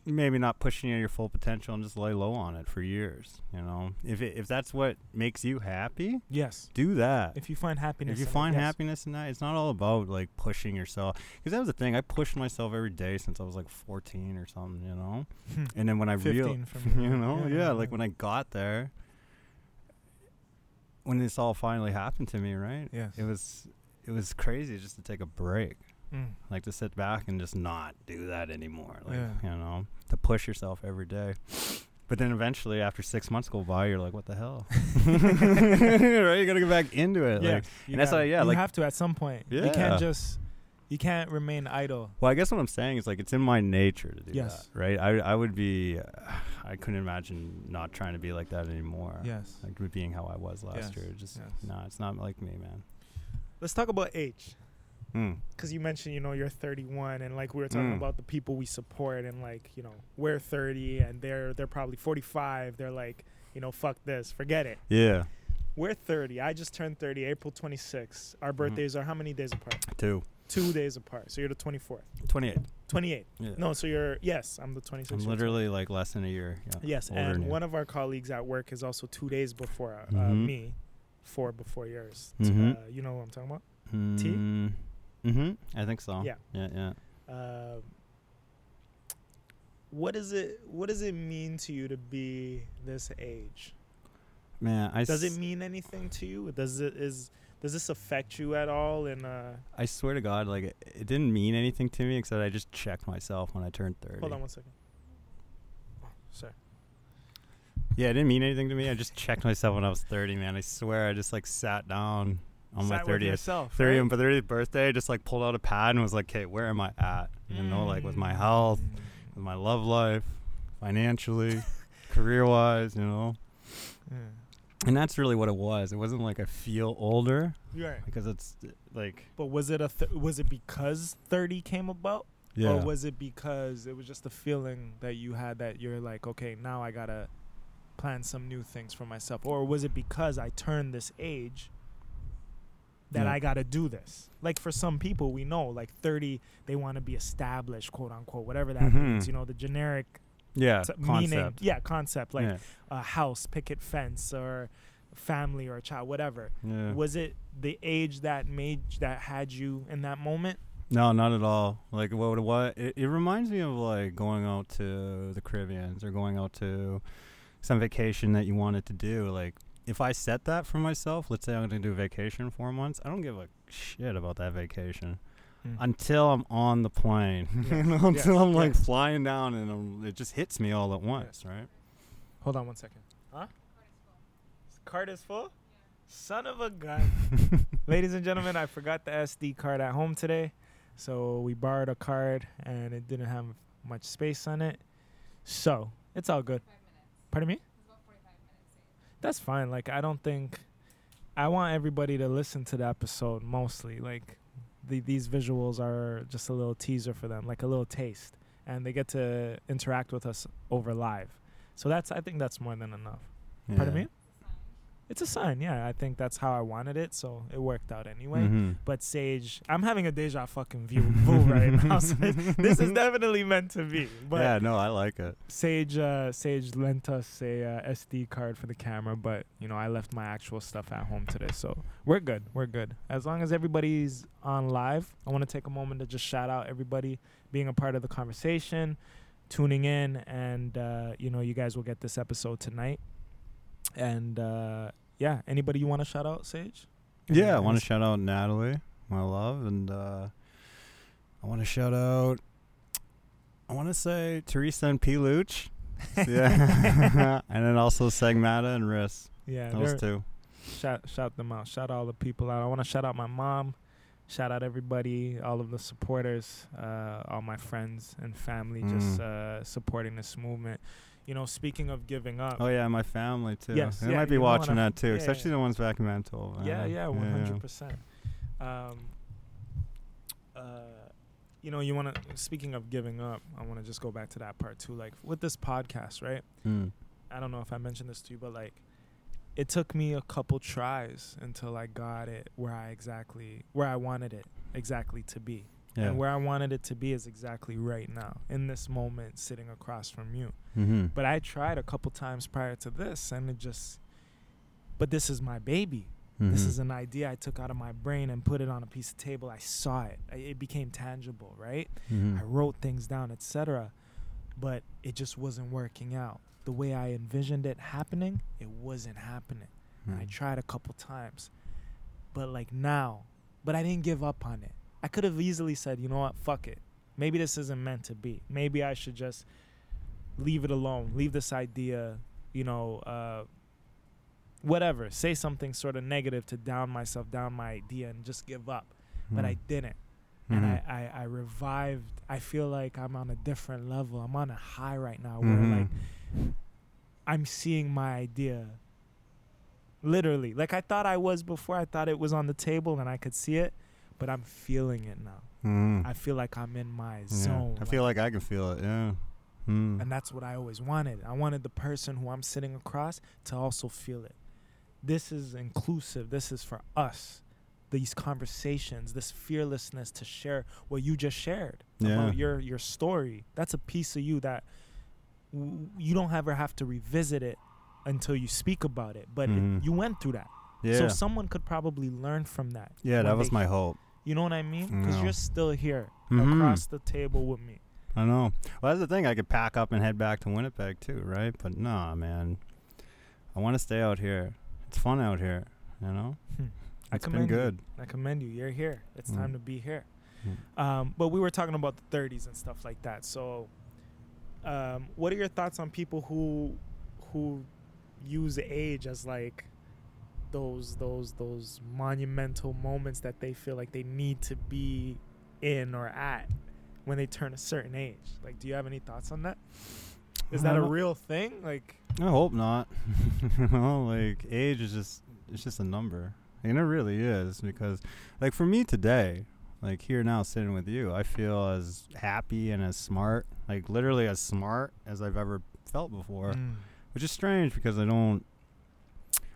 Speaker 2: maybe not pushing you your full potential and just lay low on it for years. You know, if it, if that's what makes you happy,
Speaker 3: Yes,
Speaker 2: do that.
Speaker 3: if you find happiness,
Speaker 2: If you
Speaker 3: in it,
Speaker 2: find
Speaker 3: yes.
Speaker 2: happiness in that, it's not all about like pushing yourself. Because that was the thing. I pushed myself every day since I was like 14 or something, you know. Hmm. And then when I real,
Speaker 3: 15 for me.
Speaker 2: you know,
Speaker 3: Yeah,
Speaker 2: yeah,
Speaker 3: yeah,
Speaker 2: like when I got there, when this all finally happened to me, right?
Speaker 3: yes,
Speaker 2: It was it was crazy just to take a break,
Speaker 3: Mm.
Speaker 2: like to sit back and just not do that anymore. Like
Speaker 3: Yeah.
Speaker 2: you know, to push yourself every day. But then eventually, after six months go by, you're like, "What the hell?" right? You gotta get back into it.
Speaker 3: yeah,
Speaker 2: Like,
Speaker 3: you
Speaker 2: and that's why- yeah,
Speaker 3: you
Speaker 2: like-
Speaker 3: have to at some point.
Speaker 2: Yeah.
Speaker 3: you can't just, you can't remain idle.
Speaker 2: Well, I guess what I'm saying is like it's in my nature to do
Speaker 3: Yes.
Speaker 2: that, right? I I would be, uh, I couldn't imagine not trying to be like that anymore.
Speaker 3: Yes.
Speaker 2: like being how I was last
Speaker 3: Yes,
Speaker 2: year. Just
Speaker 3: yes.
Speaker 2: no, it's not like me, man.
Speaker 3: Let's talk about age,
Speaker 2: Hmm.
Speaker 3: because you mentioned you know you're 31, and like we were talking
Speaker 2: Mm.
Speaker 3: about the people we support, and like you know we're 30, and they're they're probably 45. They're like you know fuck this, forget it.
Speaker 2: Yeah,
Speaker 3: We're 30. I just turned 30, April 26. Our
Speaker 2: Mhm.
Speaker 3: birthdays are how many days apart?
Speaker 2: two.
Speaker 3: Two days apart. So you're the 24th.
Speaker 2: 28.
Speaker 3: 28.
Speaker 2: Yeah.
Speaker 3: No, so you're yes, I'm the 26th.
Speaker 2: I'm
Speaker 3: you're
Speaker 2: literally like less than a year. Yeah.
Speaker 3: yes, and one of our colleagues at work is also two days before uh,
Speaker 2: Mhm.
Speaker 3: me, four before yours. T-
Speaker 2: Mhm.
Speaker 3: Uh, you know what I'm talking about?
Speaker 2: Mm, mm-hmm. I think so.
Speaker 3: Yeah.
Speaker 2: Yeah. Yeah.
Speaker 3: Um, what does it What does it mean to you to be this age?
Speaker 2: Man, I
Speaker 3: Does it mean anything to you? Does it is Does this affect you at all? In uh,
Speaker 2: I swear to God, like it, it didn't mean anything to me except I just checked myself when I turned 30.
Speaker 3: hold on one second. Oh, sorry.
Speaker 2: Yeah, it didn't mean anything to me. I just checked myself when I was 30, man. I swear, I just like sat down on my
Speaker 3: Sat with
Speaker 2: 30th,
Speaker 3: yourself,
Speaker 2: 30
Speaker 3: right?
Speaker 2: and 30th birthday. Just like pulled out a pad and was like, "Okay, where am I at? You know, like with my health,
Speaker 3: Mm.
Speaker 2: with my love life, financially, career wise. You know."
Speaker 3: Yeah.
Speaker 2: And that's really what it was. It wasn't like I feel older
Speaker 3: right.
Speaker 2: because it's uh, like
Speaker 3: But was it a th- was it because 30 came about?
Speaker 2: Yeah.
Speaker 3: Or was it because it was just a feeling that you had that you're like, okay, now I gotta plan some new things for myself? Or was it because I turned this age that
Speaker 2: Yeah.
Speaker 3: I gotta do this? Like for some people, we know, like 30, they want to be established, quote unquote, whatever that means.
Speaker 2: Mhm.
Speaker 3: You know, the generic
Speaker 2: yeah.
Speaker 3: t- meaning, yeah, concept, like
Speaker 2: yeah.
Speaker 3: a house, picket fence, or family or a child, whatever.
Speaker 2: yeah.
Speaker 3: Was it the age that made that had you in that moment?
Speaker 2: No, not at all. Like what? What? It, it reminds me of like going out to the Caribbeans or going out to some vacation that you wanted to do. Like if I set that for myself, let's say I'm going to do a vacation four months, I don't give a shit about that vacation
Speaker 3: Mm.
Speaker 2: until I'm on the plane. you know, until
Speaker 3: yes,
Speaker 2: I'm like
Speaker 3: yes.
Speaker 2: flying down and I'm, it just hits me all at once, right?
Speaker 3: Hold on one second. Huh? Card is full? Son of a gun. Ladies and gentlemen, I forgot the SD card at home today. So we borrowed a card and it didn't have much space on it. So it's all good. Pardon me? That's fine. Like, I don't think. I want everybody to listen to the episode mostly. Like, the, these visuals are just a little teaser for them, like a little taste. And they get to interact with us over live. So that's, I think that's more than enough. Pardon
Speaker 2: Yeah.
Speaker 3: me? It's a sign, yeah. I think that's how I wanted it, so it worked out anyway.
Speaker 2: Mhm.
Speaker 3: But Sage, I'm having a deja fucking view vu right now. So this is definitely meant to be. But
Speaker 2: yeah, no, I like it.
Speaker 3: Sage, uh, Sage lent us a uh, SD card for the camera, but you know I left my actual stuff at home today, so we're good. We're good. As long as everybody's on live, I want to take a moment to just shout out everybody being a part of the conversation, tuning in, and uh, you know you guys will get this episode tonight. And uh, yeah, anybody you want to shout out, Sage?
Speaker 2: Yeah, I want to shout out Natalie, my love, and uh, I want to shout out. I want to say Teresa and P. Luch. yeah, and then also Segmata and Riss.
Speaker 3: Yeah,
Speaker 2: Those two.
Speaker 3: shout shout them out. Shout all the people out. I want to shout out my mom. Shout out everybody, all of the supporters, uh, all my friends and family, just
Speaker 2: Mm.
Speaker 3: uh, supporting this movement. You know, speaking of giving up.
Speaker 2: Oh yeah, my family too.
Speaker 3: Yes,
Speaker 2: they
Speaker 3: yeah,
Speaker 2: might be
Speaker 3: you know what
Speaker 2: watching that too,
Speaker 3: yeah,
Speaker 2: especially
Speaker 3: yeah.
Speaker 2: the ones back in Manitoba.
Speaker 3: yeah, yeah, one hundred percent. Um, uh, you know, you want to. Speaking of giving up, I want to just go back to that part too. Like with this podcast, right?
Speaker 2: Mm.
Speaker 3: I don't know if I mentioned this to you, but like, it took me a couple tries until I got it where I exactly where I wanted it exactly to be,
Speaker 2: Yeah.
Speaker 3: and where I wanted it to be is exactly right now in this moment, sitting across from you.
Speaker 2: mm-hmm.
Speaker 3: But I tried a couple times prior to this, and it just. But this is my baby. This
Speaker 2: Mm-hmm.
Speaker 3: is an idea I took out of my brain and put it on a piece of table. I saw it. I, it became tangible, right?
Speaker 2: Mm-hmm.
Speaker 3: I wrote things down, etc. But it just wasn't working out. The way I envisioned it happening, it wasn't happening. And. I tried a couple times. But like now, but I didn't give up on it. I could have easily said, you know what, fuck it. Maybe this isn't meant to be. Maybe I should just leave it alone. Leave this idea, you know, uh, whatever. Say something sort of negative to down myself, down my idea, and just give up. But I didn't and
Speaker 2: Mhm.
Speaker 3: I, I I revived. I feel like I'm on a different level. I'm on a high right now where
Speaker 2: Mhm.
Speaker 3: like I'm seeing my idea. Literally, like I thought I was before. I thought it was on the table and I could see it, but I'm feeling it now.
Speaker 2: Mhm.
Speaker 3: I feel like I'm in my
Speaker 2: Yeah.
Speaker 3: zone.
Speaker 2: I feel like I can feel it. Yeah. Mm.
Speaker 3: and that's what I always wanted. I wanted the person who I'm sitting across to also feel it. This is inclusive. This is for us. These conversations, this fearlessness to share what you just shared
Speaker 2: Yeah.
Speaker 3: about your your story. That's a piece of you that w- you don't ever have to revisit it until you speak about it. But it-
Speaker 2: Mhm.
Speaker 3: you went through that,
Speaker 2: yeah.
Speaker 3: so someone could probably learn from that.
Speaker 2: yeah, that was my hope.
Speaker 3: You know what I mean? Because
Speaker 2: Yeah.
Speaker 3: you're still here
Speaker 2: mm-hmm.
Speaker 3: across the table with me.
Speaker 2: I know. Well, that's the thing. I could pack up and head back to Winnipeg too, right? But nah, man. I want to stay out here. It's fun out here. You know.
Speaker 3: I
Speaker 2: It's been
Speaker 3: commend you.
Speaker 2: good.
Speaker 3: I commend you. You're here. It's
Speaker 2: Mm.
Speaker 3: time to be here.
Speaker 2: Mm.
Speaker 3: Um, but we were talking about the 30s and stuff like that. So, um, what are your thoughts on people who who use age as like those those those monumental moments that they feel like they need to be in or at when they turn a certain age? Like, do you have any thoughts on that? Is that a
Speaker 2: Uh,
Speaker 3: real thing? Like,
Speaker 2: I hope not. you know, like age is just it's just a number. And it really is because like for me today, like here now sitting with you, I feel as happy and as smart, like literally as smart as I've ever felt before,
Speaker 3: Mm.
Speaker 2: which is strange because I don't,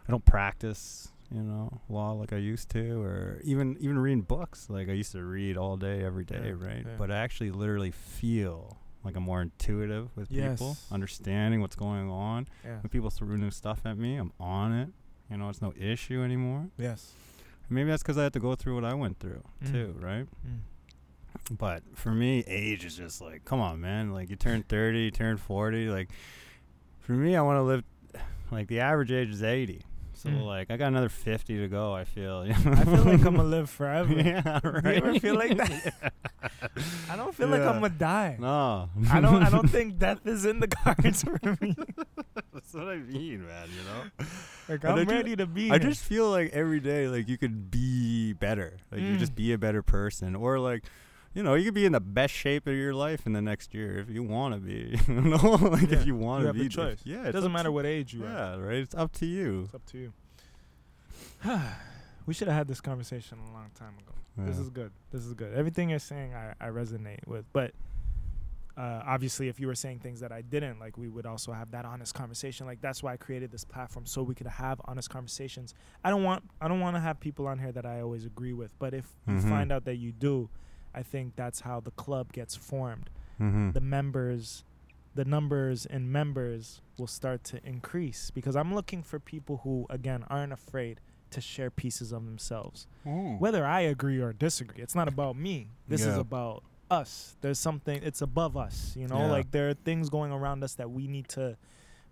Speaker 2: I don't practice, you know, law like I used to, or even even reading books like I used to read all day every day,
Speaker 3: Yeah,
Speaker 2: right?
Speaker 3: yeah.
Speaker 2: But I actually literally feel like I'm more intuitive with people,
Speaker 3: Yes.
Speaker 2: understanding what's going on.
Speaker 3: Yeah.
Speaker 2: When people throw new stuff at me, I'm on it. You know, it's no issue anymore.
Speaker 3: Yes.
Speaker 2: Maybe that's because I had to go through what I went through
Speaker 3: Mm.
Speaker 2: too, right?
Speaker 3: Mm.
Speaker 2: But for me, age is just like, come on, man. Like you turn 30, you turn 40. Like for me, I want to live. Like the average age is 80. So
Speaker 3: Mm.
Speaker 2: like I got another 50 to go. I feel.
Speaker 3: I feel like I'm gonna live forever.
Speaker 2: yeah, right.
Speaker 3: you ever feel like that? I don't feel like I'm gonna die.
Speaker 2: No.
Speaker 3: I don't. I don't think death is in the cards for me.
Speaker 2: That's what I mean, man. You know.
Speaker 3: Like I'm ready to be.
Speaker 2: I
Speaker 3: here.
Speaker 2: just feel like every day, like you could be better. Like you
Speaker 3: Mm.
Speaker 2: just be a better person, or like, you know, you could be in the best shape of your life in the next year if you want to be. you know, like
Speaker 3: Yeah,
Speaker 2: if you want
Speaker 3: you
Speaker 2: to be.
Speaker 3: the choice.
Speaker 2: Yeah,
Speaker 3: it doesn't matter what age you are.
Speaker 2: Yeah, right. It's up to you.
Speaker 3: It's up to you. we should have had this conversation a long time ago. This is good. This is good. Everything you're saying, I, I resonate with. But uh, obviously, if you were saying things that I didn't, like, we would also have that honest conversation. Like, that's why I created this platform so we could have honest conversations. I don't want I don't want to have people on here that I always agree with. But if you
Speaker 2: Mhm.
Speaker 3: find out that you do, I think that's how the club gets formed.
Speaker 2: Mm-hmm.
Speaker 3: The members, the numbers and members will start to increase because I'm looking for people who, again, aren't afraid to share pieces of themselves whether I agree or disagree. It's not about me. This is about us. There's something it's above us, you know?
Speaker 2: Yeah.
Speaker 3: Like there are things going around us that we need to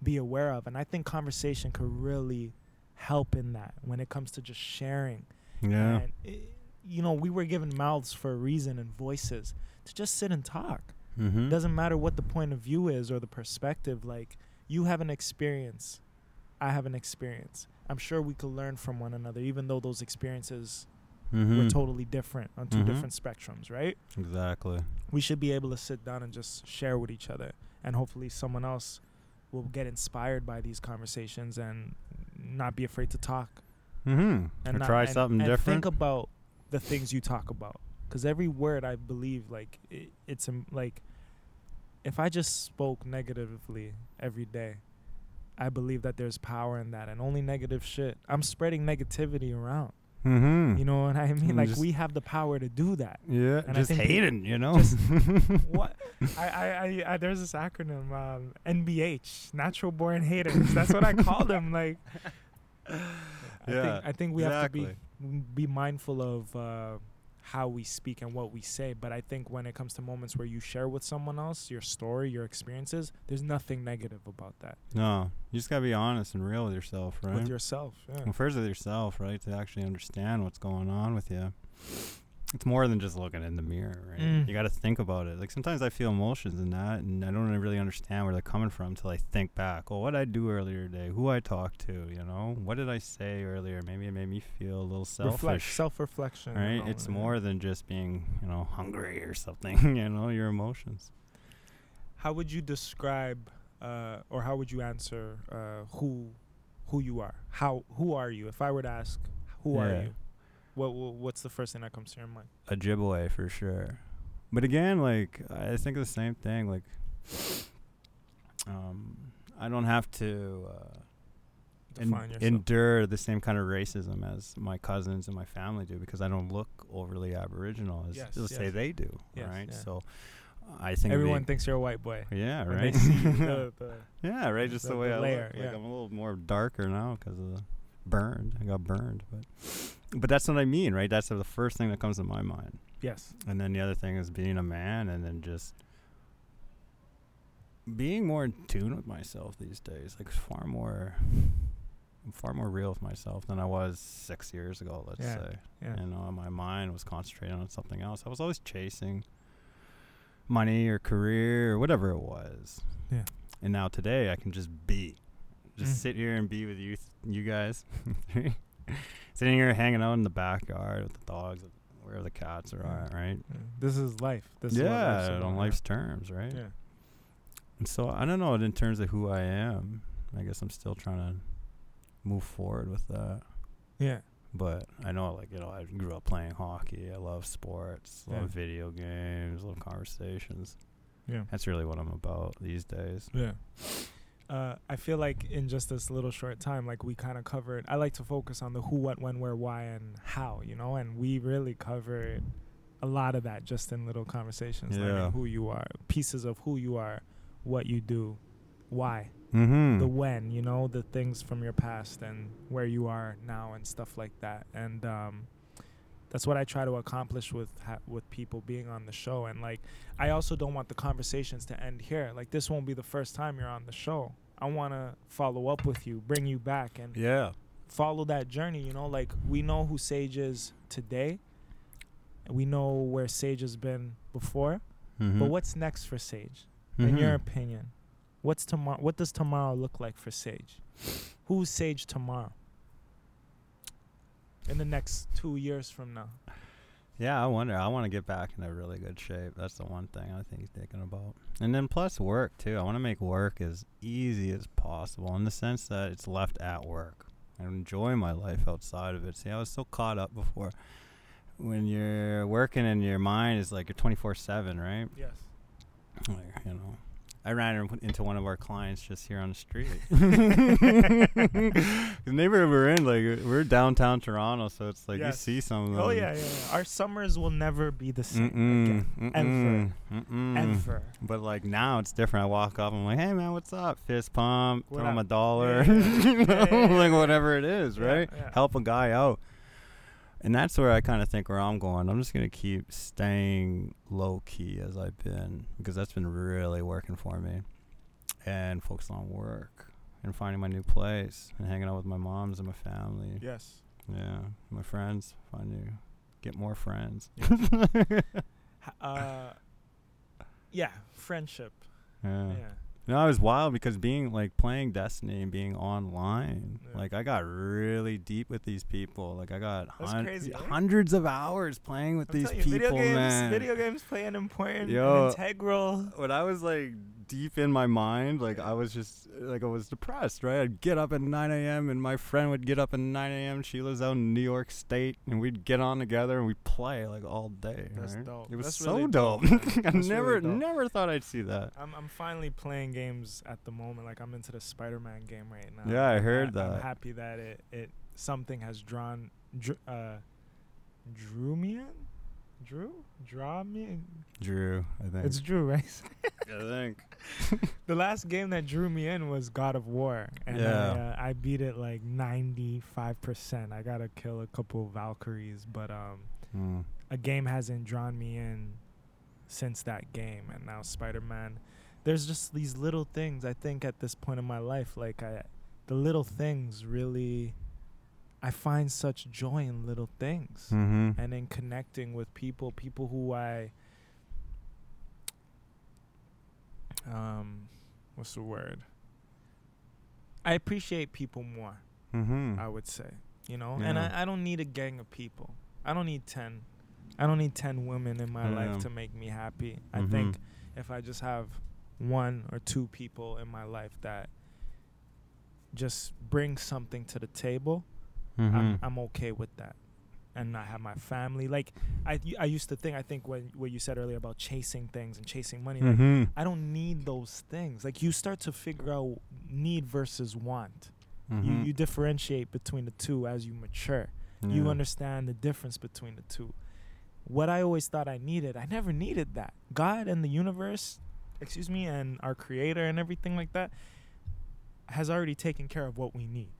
Speaker 3: be aware of. And I think conversation could really help in that when it comes to just sharing.
Speaker 2: yeah.
Speaker 3: It, you know, we were given mouths for a reason and voices to just sit and talk.
Speaker 2: Mm-hmm.
Speaker 3: It doesn't matter what the point of view is or the perspective. Like you have an experience, I have an experience. I'm sure we could learn from one another, even though those experiences
Speaker 2: mm-hmm.
Speaker 3: we're totally different on 2
Speaker 2: Mhm.
Speaker 3: different spectrums, right?
Speaker 2: exactly.
Speaker 3: We should be able to sit down and just share with each other, and hopefully someone else will get inspired by these conversations and not be afraid to talk
Speaker 2: Mm-hmm.
Speaker 3: and
Speaker 2: or
Speaker 3: not-
Speaker 2: try
Speaker 3: and-
Speaker 2: something
Speaker 3: and
Speaker 2: different.
Speaker 3: Think about the things you talk about, because every word I believe, like it, it's um, like if I just spoke negatively every day. I believe that there's power in that, and only negative shit. I'm spreading negativity around.
Speaker 2: mm-hmm.
Speaker 3: You know what I mean? Like
Speaker 2: just-
Speaker 3: we have the power to do that.
Speaker 2: yeah,
Speaker 3: and
Speaker 2: just hating, you know.
Speaker 3: just- what I, I, I, I there's this acronym um, NBH natural born haters that's what I call them like I
Speaker 2: Yeah,
Speaker 3: think I think we have to be
Speaker 2: exactly.
Speaker 3: Be mindful of uh, how we speak and what we say but I think when it comes to moments where you share with someone else your story your experiences there's nothing negative about that
Speaker 2: no, you just gotta be honest and real with yourself, right?
Speaker 3: with yourself yeah
Speaker 2: Well, first with yourself, right? To actually understand what's going on with you. It's more than just looking in the mirror, right?
Speaker 3: Mm.
Speaker 2: You got to think about it. Like sometimes I feel emotions in that, and I don't really understand where they're coming from until I think back. Oh, what did I do earlier today? Who I talked to? You know, what did I say earlier? Maybe it made me feel a little
Speaker 3: Reflect,
Speaker 2: selfish.
Speaker 3: self-reflection
Speaker 2: Right? It's more than just being, you know, hungry or something. you know, your emotions.
Speaker 3: how would you describe uh, or how would you answer uh, who who you are how who are you if i were to ask who are you what, what what's the first thing that comes to your mind
Speaker 2: Ojibwe for sure. But again, like I think the same thing. Like, um, I don't have to uh, en- endure the same kind of racism as my cousins and my family do because I don't look overly Aboriginal as
Speaker 3: Yes,
Speaker 2: let's say they do.
Speaker 3: Yes,
Speaker 2: right.
Speaker 3: yeah.
Speaker 2: So I think
Speaker 3: everyone thinks you're a white boy
Speaker 2: yeah, right.
Speaker 3: the, the
Speaker 2: yeah, right. Just
Speaker 3: the-
Speaker 2: the, way I
Speaker 3: layer,
Speaker 2: look. Like
Speaker 3: yeah.
Speaker 2: I'm a little more darker now because of the burned. I got burned, but but that's what I mean, right? That's the first thing that comes to my mind.
Speaker 3: yes
Speaker 2: And then the other thing is being a man and then just being more in tune with myself these days. Like far more I'm far more real with myself than I was six years ago, let's
Speaker 3: Yeah,
Speaker 2: say.
Speaker 3: yeah
Speaker 2: You know, my mind was concentrating on something else. I was always chasing money or career or whatever it was.
Speaker 3: Yeah.
Speaker 2: And now today I can just be. Just
Speaker 3: Mm.
Speaker 2: sit here and be with you th- you guys. Sitting here hanging out in the backyard with the dogs, where the cats are at, right?
Speaker 3: This is life this is
Speaker 2: yeah,
Speaker 3: about,
Speaker 2: on life's terms, right?
Speaker 3: yeah
Speaker 2: And so I don't know in terms of who I am. I guess I'm still trying to move forward with that.
Speaker 3: yeah
Speaker 2: But I know, like you know, I grew up playing hockey. I love sports,
Speaker 3: Yeah.
Speaker 2: love video games, love conversations.
Speaker 3: Yeah.
Speaker 2: That's really what I'm about these days.
Speaker 3: Yeah. Uh, I feel like in just this little short time, like we kind of covered. I like to focus on the who, what, when, where, why, and how. You know, and we really covered a lot of that just in little conversations,
Speaker 2: Yeah.
Speaker 3: learning who you are, pieces of who you are, what you do, why,
Speaker 2: Mm-hmm.
Speaker 3: the when. You know, the things from your past and where you are now and stuff like that. And um, that's what I try to accomplish with ha- with people being on the show. And like, I also don't want the conversations to end here. Like, this won't be the first time you're on the show. I want to follow up with you, bring you back, and
Speaker 2: yeah.
Speaker 3: follow that journey. You know, like we know who Sage is today. We know where Sage has been before,
Speaker 2: Mm-hmm.
Speaker 3: but what's next for Sage? In your opinion, what's tomorrow? What does tomorrow look like for Sage? Who's Sage tomorrow? In the next two years from now.
Speaker 2: Yeah, I wonder. I want to get back in a really good shape. That's the one thing I think he's thinking about. And then plus work too. I want to make work as easy as possible in the sense that it's left at work. I enjoy my life outside of it. See, I was so caught up before. When you're working and your mind is like you're 24/7, right?
Speaker 3: Yes.
Speaker 2: Like, you know, I ran into one of our clients just here on the street. the neighborhood we're in, like uh, we're downtown Toronto, so it's like
Speaker 3: Yes.
Speaker 2: you see some of oh, them.
Speaker 3: Oh yeah, yeah, yeah. Our summers will never be the same
Speaker 2: Mm-mm,
Speaker 3: again.
Speaker 2: mm-mm, mm-mm.
Speaker 3: Ever.
Speaker 2: But like now it's different. I walk up, I'm like, hey man, what's up? Fist pump,
Speaker 3: What
Speaker 2: throw him a dollar,
Speaker 3: Yeah, yeah,
Speaker 2: you know,
Speaker 3: yeah, yeah,
Speaker 2: like whatever it is,
Speaker 3: Yeah,
Speaker 2: right?
Speaker 3: yeah.
Speaker 2: Help a guy out. And that's where I kind of think where I'm going. I'm just gonna keep staying low key as I've been because that's been really working for me, and focus on work and finding my new place and hanging out with my moms and my family.
Speaker 3: Yes.
Speaker 2: Yeah, my friends. Find new, get more friends.
Speaker 3: Uh, yeah, friendship.
Speaker 2: yeah.
Speaker 3: Yeah.
Speaker 2: No, it was wild because being like playing Destiny and being online,
Speaker 3: Yeah.
Speaker 2: like I got really deep with these people. Like I got hun-
Speaker 3: crazy,
Speaker 2: hundreds of hours playing with
Speaker 3: I'm
Speaker 2: these
Speaker 3: you,
Speaker 2: people,
Speaker 3: video games,
Speaker 2: man.
Speaker 3: video games play an important,
Speaker 2: Yo.
Speaker 3: integral.
Speaker 2: when I was like deep in my mind, like I was just like I was depressed, right? I'd get up at 9 a.m. and my friend would get up at 9 a.m. She lives out in New York State, and we'd get on together and we'd play like all day.
Speaker 3: That's
Speaker 2: right?
Speaker 3: dope.
Speaker 2: It was
Speaker 3: That's
Speaker 2: so
Speaker 3: really
Speaker 2: dope.
Speaker 3: dope.
Speaker 2: I
Speaker 3: That's really
Speaker 2: never,
Speaker 3: dope.
Speaker 2: never thought I'd see that.
Speaker 3: I'm I'm finally playing games at the moment. Like I'm into the Spider-Man game right now.
Speaker 2: Yeah, I heard
Speaker 3: I'm happy that it it something has drawn dr- uh drew me in. Drew? Draw me in.
Speaker 2: Drew, I think.
Speaker 3: It's Drew, right?
Speaker 2: I think.
Speaker 3: the last game that drew me in was God of War, and
Speaker 2: Yeah.
Speaker 3: I, uh, I beat it like 95 percent. I gotta kill a couple of Valkyries, but um,
Speaker 2: Mm.
Speaker 3: a game hasn't drawn me in since that game, and now Spider Man. There's just these little things. I think at this point in my life, like I, the little things really. I find such joy in little things
Speaker 2: Mm-hmm.
Speaker 3: and in connecting with people, people who I um what's the word? I appreciate people more,
Speaker 2: Mm-hmm.
Speaker 3: I would say. You know? And I, I don't need a gang of people. I don't need ten I don't need ten women in my
Speaker 2: Yeah.
Speaker 3: life to make me happy. I
Speaker 2: Mhm.
Speaker 3: think if I just have one or two people in my life that just bring something to the table,
Speaker 2: Mm-hmm.
Speaker 3: I'm, I'm okay with that. And I have my family. Like I, I used to think. I think when what you said earlier about chasing things and chasing money. Like
Speaker 2: mm-hmm.
Speaker 3: I don't need those things. Like you start to figure out need versus want.
Speaker 2: Mm-hmm.
Speaker 3: You you differentiate between the two as you mature. You understand the difference between the two. What I always thought I needed, I never needed that. God and the universe, excuse me, and our creator and everything like that has already taken care of what we need.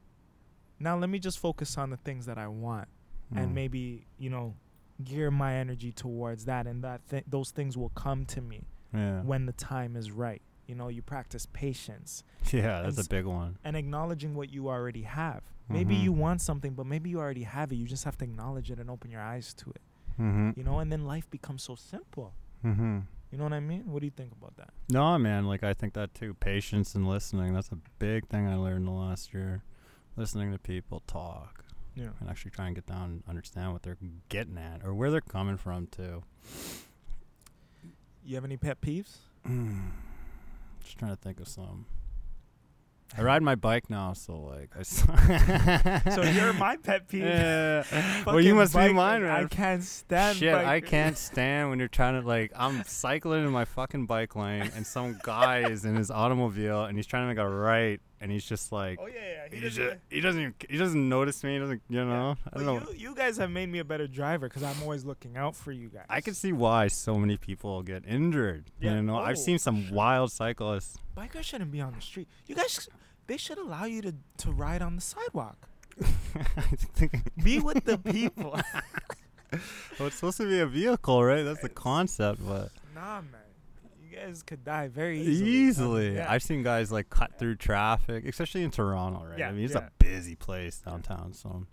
Speaker 3: Now let me just focus on the things that I want
Speaker 2: Mm.
Speaker 3: and maybe, you know, gear my energy towards that and that th- those things will come to me
Speaker 2: Yeah.
Speaker 3: when the time is right. You know, you practice patience
Speaker 2: yeah, that's a big one.
Speaker 3: and acknowledging what you already have. Maybe
Speaker 2: Mhm.
Speaker 3: you want something, but maybe you already have it. You just have to acknowledge it and open your eyes to it.
Speaker 2: Mm-hmm.
Speaker 3: You know, and then life becomes so simple.
Speaker 2: Mm-hmm.
Speaker 3: You know what I mean? What do you think about that?
Speaker 2: No, man. Like I think that too. Patience and listening. That's a big thing I learned the last year. Listening to people talk
Speaker 3: Yeah.
Speaker 2: and actually try and get down and understand what they're getting at or where they're coming from too.
Speaker 3: You have any pet peeves?
Speaker 2: Just trying to think of some. I ride my bike now, so like I.
Speaker 3: So you're my pet peeve.
Speaker 2: Yeah. well, you must be
Speaker 3: bike-
Speaker 2: mine,
Speaker 3: I can't stand.
Speaker 2: Shit, I can't stand when you're trying to like. I'm cycling in my fucking bike lane, and some guy is in his automobile, and he's trying to make a right, and he's just like.
Speaker 3: Oh yeah, yeah.
Speaker 2: He,
Speaker 3: doesn't-
Speaker 2: just, he doesn't even, he doesn't notice me. He doesn't, you know. I don't know.
Speaker 3: you, you guys have made me a better driver because I'm always looking out for you guys.
Speaker 2: I can see why so many people get injured.
Speaker 3: Yeah.
Speaker 2: You know,
Speaker 3: Oh,
Speaker 2: I've seen some wild cyclists.
Speaker 3: bikers shouldn't be on the street. You guys, they should allow you to to ride on the sidewalk. Be with the people.
Speaker 2: well, it's supposed to be a vehicle, right? That's the concept, but
Speaker 3: nah, man. You guys could die very easily.
Speaker 2: easily,
Speaker 3: Yeah.
Speaker 2: I've seen guys like cut through traffic, especially in Toronto, right?
Speaker 3: Yeah,
Speaker 2: I mean, it's
Speaker 3: yeah.
Speaker 2: a busy place downtown, so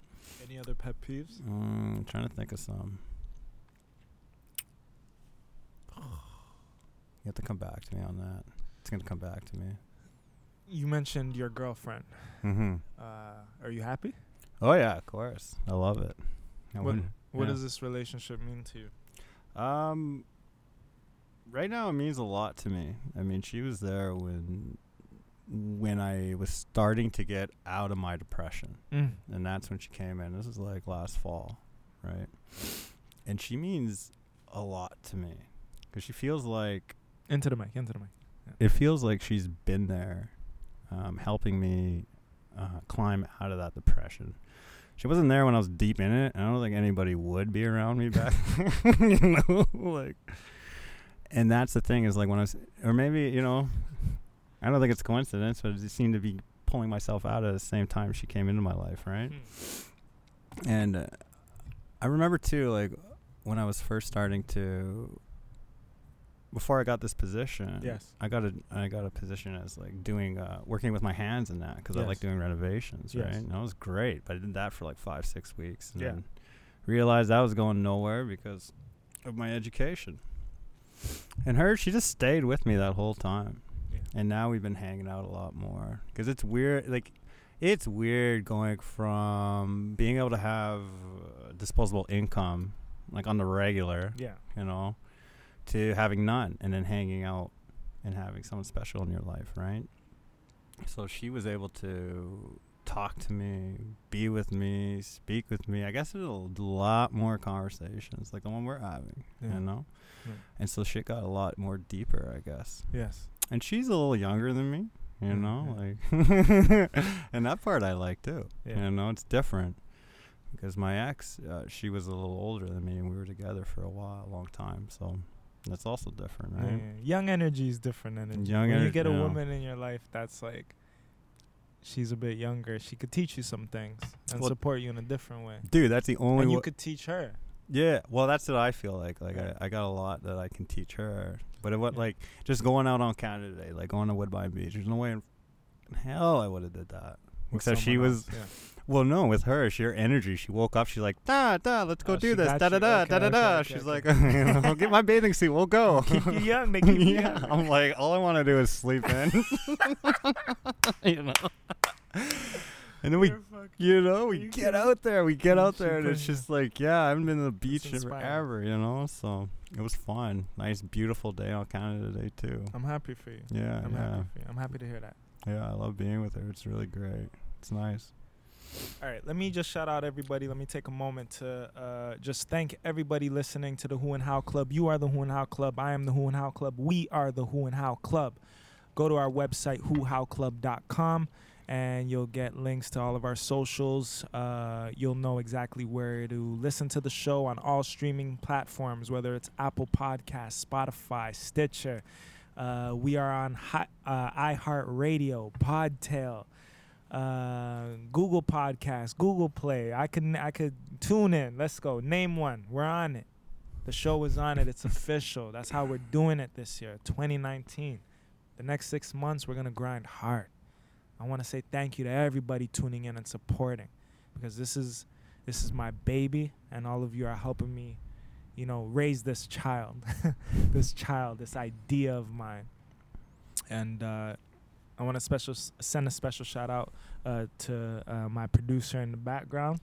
Speaker 3: Any other pet peeves?
Speaker 2: mm, I'm trying to think of some. You have to come back to me on that. It's gonna come back to me.
Speaker 3: You mentioned your girlfriend.
Speaker 2: Mm-hmm.
Speaker 3: Uh, are you happy?
Speaker 2: Oh yeah, of course. I love it. I
Speaker 3: What- What
Speaker 2: Yeah.
Speaker 3: does this relationship mean to you?
Speaker 2: Um, right now it means a lot to me. I mean, she was there when when I was starting to get out of my depression, and that's when she came in. This is like last fall, right? And she means a lot to me because she feels like
Speaker 3: Into the mic. Into the mic.
Speaker 2: it feels like she's been there, um, helping me uh, climb out of that depression. She wasn't there when I was deep in it. and I don't think anybody would be around me back, you know, like. And that's the thing is like when I was, or maybe you know, I don't think it's coincidence, but it just seemed to be pulling myself out at the same time she came into my life, right?
Speaker 3: Hmm.
Speaker 2: And uh, I remember too, like when I was first starting to, before I got this position,
Speaker 3: Yes.
Speaker 2: I got a I got a position as like doing uh, working with my hands and that because I like doing renovations,
Speaker 3: Yes.
Speaker 2: right? And that was great, but I did that for like five six weeks, and
Speaker 3: Yeah.
Speaker 2: then realized I was going nowhere because of my education. And her, she just stayed with me that whole time,
Speaker 3: Yeah.
Speaker 2: and now we've been hanging out a lot more because it's weird, like. It's weird going from being able to have disposable income, like on the regular,
Speaker 3: Yeah.
Speaker 2: you know, to having none and then hanging out and having someone special in your life, right? So she was able to talk to me, be with me, speak with me. I guess there's a lot more conversations like the one we're having,
Speaker 3: Yeah.
Speaker 2: you know?
Speaker 3: Yeah.
Speaker 2: And so shit got a lot more deeper, I guess.
Speaker 3: Yes.
Speaker 2: And she's a little younger than me, you
Speaker 3: Mm,
Speaker 2: know,
Speaker 3: yeah.
Speaker 2: like, and that part I like too.
Speaker 3: Yeah.
Speaker 2: You know, it's different because my ex, uh, she was a little older than me, and we were together for a while, a long time. So that's also different, right?
Speaker 3: Yeah, Young energy is different energy.
Speaker 2: Young
Speaker 3: when you get a woman in your life that's like, she's a bit younger. She could teach you some things and
Speaker 2: Well-
Speaker 3: support you in a different way.
Speaker 2: Dude, that's the only.
Speaker 3: and you could teach her.
Speaker 2: Yeah, well, that's what I feel like. Like. I, I got a lot that I can teach her, but it what
Speaker 3: Yeah.
Speaker 2: like just going out on Canada Day, like going to Woodbine Beach. There's no way in hell I would have did that.
Speaker 3: with
Speaker 2: Except she was
Speaker 3: yeah.
Speaker 2: Well, no, with her, she, her energy. She woke up. She's like, da da, let's go
Speaker 3: Oh,
Speaker 2: do this, da da da,
Speaker 3: Okay,
Speaker 2: da da
Speaker 3: okay,
Speaker 2: da. She's
Speaker 3: okay.
Speaker 2: like, I'll get my bathing suit. We'll go.
Speaker 3: keep you young. Keep you
Speaker 2: yeah,
Speaker 3: young.
Speaker 2: I'm like, all I want to do is sleep in. you know. And then we, you know, we get out there. We get out there, and it's just like, yeah, I haven't been to the beach in forever. You know, so it was fun. Nice, beautiful day on Canada Day too.
Speaker 3: I'm happy for you.
Speaker 2: Yeah,
Speaker 3: I'm
Speaker 2: yeah,
Speaker 3: happy for you. I'm happy to hear that.
Speaker 2: yeah. I love being with her. It's really great. It's nice.
Speaker 3: All right, let me just shout out everybody. Let me take a moment to uh, just thank everybody listening to the Who and How Club. You are the Who and How Club. I am the Who and How Club. We are the Who and How Club. Go to our website, whohowclub.com, and you'll get links to all of our socials. Uh, you'll know exactly where to listen to the show on all streaming platforms, whether it's Apple Podcasts, Spotify, Stitcher. Uh, we are on uh, iHeartRadio, Podtail uh, Google Podcasts, Google Play. I could I could tune in. Let's go. Name one. We're on it. The show is on it. It's official. That's how we're doing it this year, 2019. The next six months, we're gonna grind hard. I want to say thank you to everybody tuning in and supporting, because this is this is my baby, and all of you are helping me, you know, raise this child, this child, this idea of mine. And uh, I want to special send a special shout out uh, to uh, my producer in the background.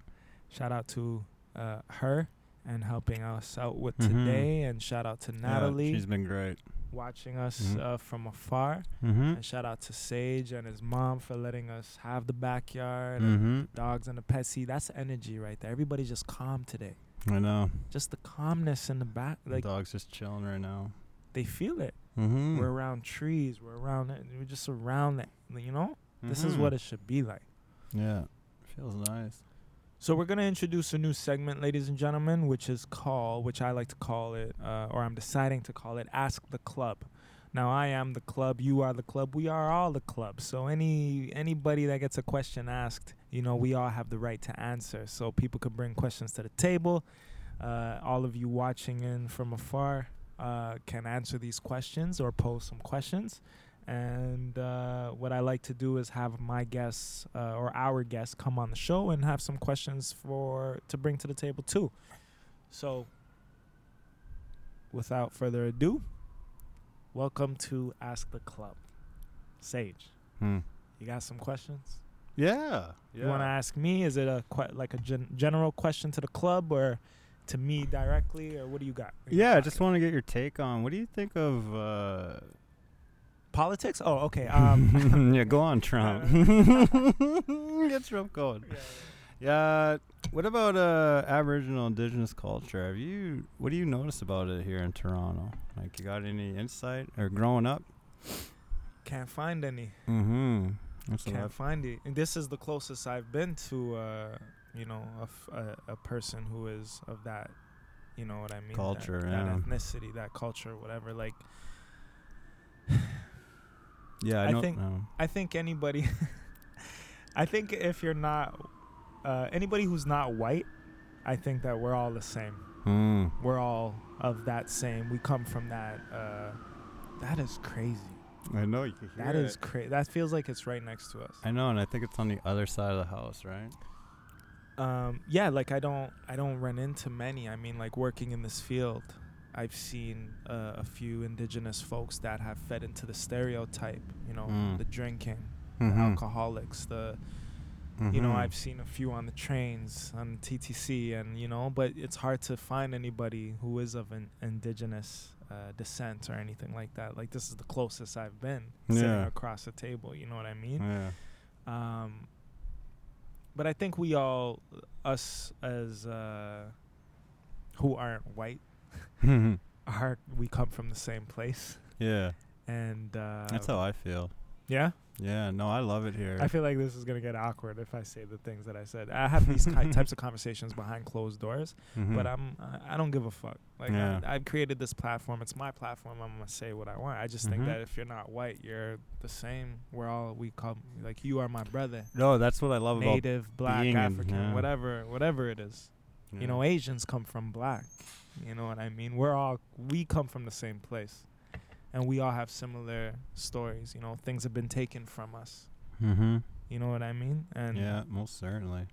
Speaker 3: Shout out to uh, her and helping us out with
Speaker 2: Mhm.
Speaker 3: today, and shout out to
Speaker 2: Yeah,
Speaker 3: Natalie.
Speaker 2: she's been great.
Speaker 3: Watching us
Speaker 2: Mhm.
Speaker 3: uh, from afar.
Speaker 2: Mm-hmm.
Speaker 3: And shout out to Sage and his mom for letting us have the backyard
Speaker 2: Mm-hmm.
Speaker 3: dogs and the pets. See, that's energy right there. Everybody's just calm today.
Speaker 2: I know.
Speaker 3: Just the calmness in the back.
Speaker 2: The
Speaker 3: Like
Speaker 2: dog's just chilling right now.
Speaker 3: they feel it.
Speaker 2: Mm-hmm.
Speaker 3: We're around trees. We're around it. We're just around it. You know, this is
Speaker 2: Mm-hmm.
Speaker 3: what it should be like.
Speaker 2: Yeah. Feels nice.
Speaker 3: So we're gonna introduce a new segment, ladies and gentlemen, which is called, which I like to call it, uh, or I'm deciding to call it, "Ask the Club." Now I am the club, you are the club, we are all the club. So any anybody that gets a question asked, you know, we all have the right to answer. So people could bring questions to the table. Uh, all of you watching in from afar uh, can answer these questions or pose some questions. And uh, what I like to do is have my guests uh, or our guests come on the show and have some questions for to bring to the table too. So, without further ado, welcome to Ask the Club. Sage,
Speaker 2: Hmm.
Speaker 3: you got some questions?
Speaker 2: Yeah.
Speaker 3: You want to ask me? Is it a que- like a gen- general question to the club or to me directly, or what do you got?
Speaker 2: Yeah, I just want to get your take on what do you think of uh
Speaker 3: politics. Oh, okay. Um,
Speaker 2: Yeah, go on, Trump. get Trump going. Yeah, what about uh Aboriginal indigenous culture? Have you what do you notice about it here in Toronto? Like you got any insight or growing up?
Speaker 3: can't find any.
Speaker 2: Mm-hmm. That's
Speaker 3: Can't
Speaker 2: I've-
Speaker 3: find it. And this is the closest I've been to, uh, you know, a, f- a, a person who is of that, you know what I mean?
Speaker 2: Culture,
Speaker 3: that,
Speaker 2: yeah.
Speaker 3: ethnicity, that culture, whatever. Like,
Speaker 2: yeah, I,
Speaker 3: I
Speaker 2: know.
Speaker 3: think-
Speaker 2: no.
Speaker 3: I think anybody, I think if you're not, uh, anybody who's not white, I think that we're all the same.
Speaker 2: Mm.
Speaker 3: We're all of that same. We come from that. Uh, that is crazy.
Speaker 2: I know you can hear
Speaker 3: That is
Speaker 2: it.
Speaker 3: crazy. That feels like it's right next to us.
Speaker 2: I know, and I think it's on the other side of the house, right?
Speaker 3: um yeah like i don't i don't run into many i mean like working in this field i've seen uh, a few indigenous folks that have fed into the stereotype you know
Speaker 2: Mm.
Speaker 3: the drinking
Speaker 2: Mhm.
Speaker 3: the alcoholics the you know
Speaker 2: Mhm.
Speaker 3: i've seen a few on the trains on ttc and you know but it's hard to find anybody who is of an indigenous uh, descent or anything like that like this is the closest i've been sitting across the table you know what i mean
Speaker 2: Yeah.
Speaker 3: um, but I think we all, us as uh, who aren't white, are we come from the same place,
Speaker 2: yeah.
Speaker 3: and uh,
Speaker 2: That's how I feel.
Speaker 3: yeah.
Speaker 2: Yeah, no, I love it here.
Speaker 3: I feel like this is gonna get awkward if I say the things that I said. I have these ki- types of conversations behind closed doors,
Speaker 2: Mhm.
Speaker 3: but I'm I- I don't give a fuck. Like
Speaker 2: Yeah.
Speaker 3: I, I've created this platform. It's my platform. I'm gonna say what I want. I just
Speaker 2: Mhm.
Speaker 3: think that if you're not white, you're the same. We're all we come like you are my brother.
Speaker 2: no, that's what I love about
Speaker 3: Native, black,
Speaker 2: being in-
Speaker 3: African,
Speaker 2: yeah.
Speaker 3: whatever, whatever it is.
Speaker 2: about
Speaker 3: You know, Asians come from black. You know what I mean? We're all we come from the same place, and we all have similar stories. You know, things have been taken from us.
Speaker 2: Mm-hmm.
Speaker 3: You know what I mean? And
Speaker 2: Yeah, most certainly.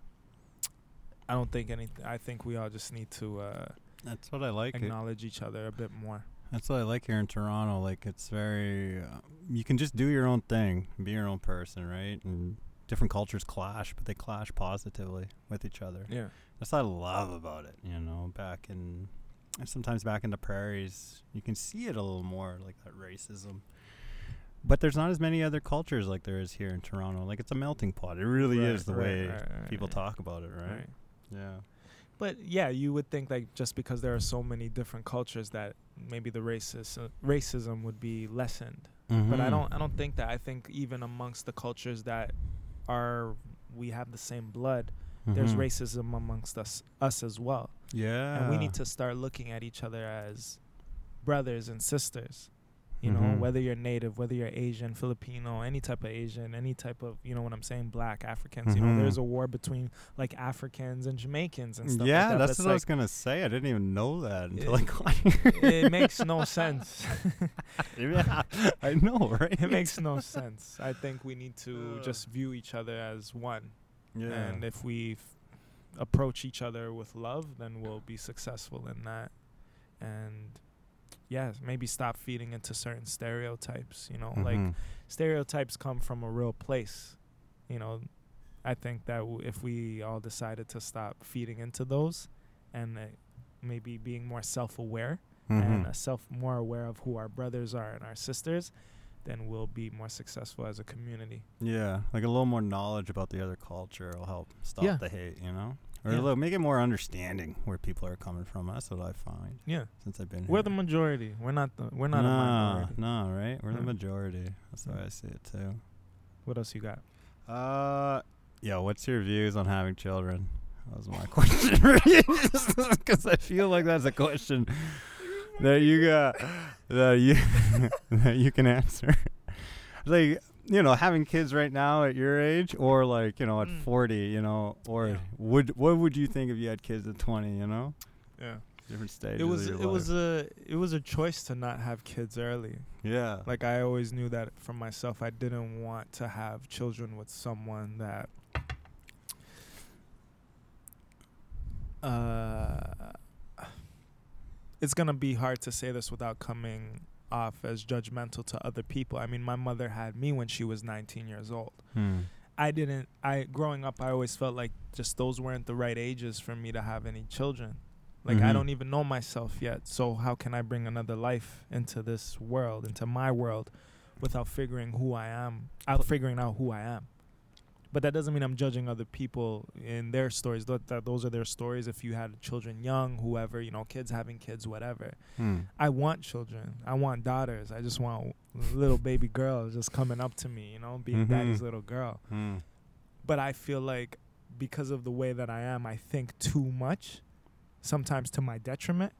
Speaker 3: I don't think anything. I think we all just need to uh,
Speaker 2: That's what I like. It.
Speaker 3: acknowledge each other a bit more.
Speaker 2: That's what I like here in Toronto. Like it's very, uh, you can just do your own thing, be your own person, right? And different cultures clash, but they clash positively with each other.
Speaker 3: Yeah.
Speaker 2: That's what I love about it. You know, back in, and sometimes back in the prairies, you can see it a little more, like that racism. But there's not as many other cultures like there is here in Toronto. Like it's a melting pot. It really
Speaker 3: Right,
Speaker 2: is the
Speaker 3: right,
Speaker 2: way
Speaker 3: right,
Speaker 2: people talk about it, right? Yeah.
Speaker 3: But yeah, you would think like just because there are so many different cultures that maybe the racist uh, racism would be lessened. But I
Speaker 2: Mhm.
Speaker 3: don't I don't think that. I think even amongst the cultures that are we have the same blood, there's
Speaker 2: Mhm.
Speaker 3: racism amongst us us as well.
Speaker 2: Yeah.
Speaker 3: And we need to start looking at each other as brothers and sisters. You know,
Speaker 2: Mhm.
Speaker 3: whether you're native, whether you're Asian, Filipino, any type of Asian, any type of, you know what I'm saying, black Africans. You know, there's a war between like Africans and Jamaicans and stuff
Speaker 2: yeah,
Speaker 3: like that.
Speaker 2: that's
Speaker 3: but
Speaker 2: what I was gonna say. I didn't even know that until I
Speaker 3: It-
Speaker 2: got here.
Speaker 3: like, it makes no sense.
Speaker 2: yeah, I know, right?
Speaker 3: it makes no sense. I think we need to just view each other as one.
Speaker 2: Yeah.
Speaker 3: And if we f- approach each other with love, then we'll be successful in that. And yeah, maybe stop feeding into certain stereotypes. You know, like
Speaker 2: Mhm.
Speaker 3: stereotypes come from a real place. You know, I think that w- if we all decided to stop feeding into those and uh, maybe being more self aware and
Speaker 2: Mhm.
Speaker 3: a self more aware of who our brothers are and our sisters, then we'll be more successful as a community.
Speaker 2: Yeah, like a little more knowledge about the other culture will help stop
Speaker 3: Yeah.
Speaker 2: the hate, you know, or
Speaker 3: Yeah.
Speaker 2: a little, make it more understanding where people are coming from. That's what I find
Speaker 3: Yeah,
Speaker 2: since I've been here.
Speaker 3: we're
Speaker 2: here.
Speaker 3: the majority. We're not the. We're not a
Speaker 2: no,
Speaker 3: minority.
Speaker 2: no, right? We're the majority. That's the way I see it too.
Speaker 3: What else you got?
Speaker 2: Uh, yeah. What's your views on having children? That was my question because I feel like that's a question that you got that you that you can answer. like you know, having kids right now at your age, or like you know at
Speaker 3: Mm.
Speaker 2: forty, you know, or
Speaker 3: Yeah.
Speaker 2: would what would you think if you had kids at twenty? You know,
Speaker 3: Yeah,
Speaker 2: different stages.
Speaker 3: it was.
Speaker 2: Of
Speaker 3: It
Speaker 2: your
Speaker 3: was a. It was a choice to not have kids early.
Speaker 2: yeah.
Speaker 3: Like I always knew that for myself, I didn't want to have children with someone that. Uh, it's gonna be hard to say this without coming off as judgmental to other people. I mean, my mother had me when she was 19 years old.
Speaker 2: Hmm.
Speaker 3: I didn't. I growing up, I always felt like just those weren't the right ages for me to have any children. Like I
Speaker 2: Mhm.
Speaker 3: don't even know myself yet. So how can I bring another life into this world, into my world, without figuring who I am, out figuring out who I am. But that doesn't mean I'm judging other people in their stories. That, that those are their stories. If you had children young, whoever, you know, kids having kids, whatever.
Speaker 2: Hmm.
Speaker 3: I want children. I want daughters. I just want little baby girls just coming up to me, you know, being
Speaker 2: Mhm.
Speaker 3: daddy's little girl.
Speaker 2: Hmm.
Speaker 3: But I feel like because of the way that I am, I think too much, sometimes to my detriment.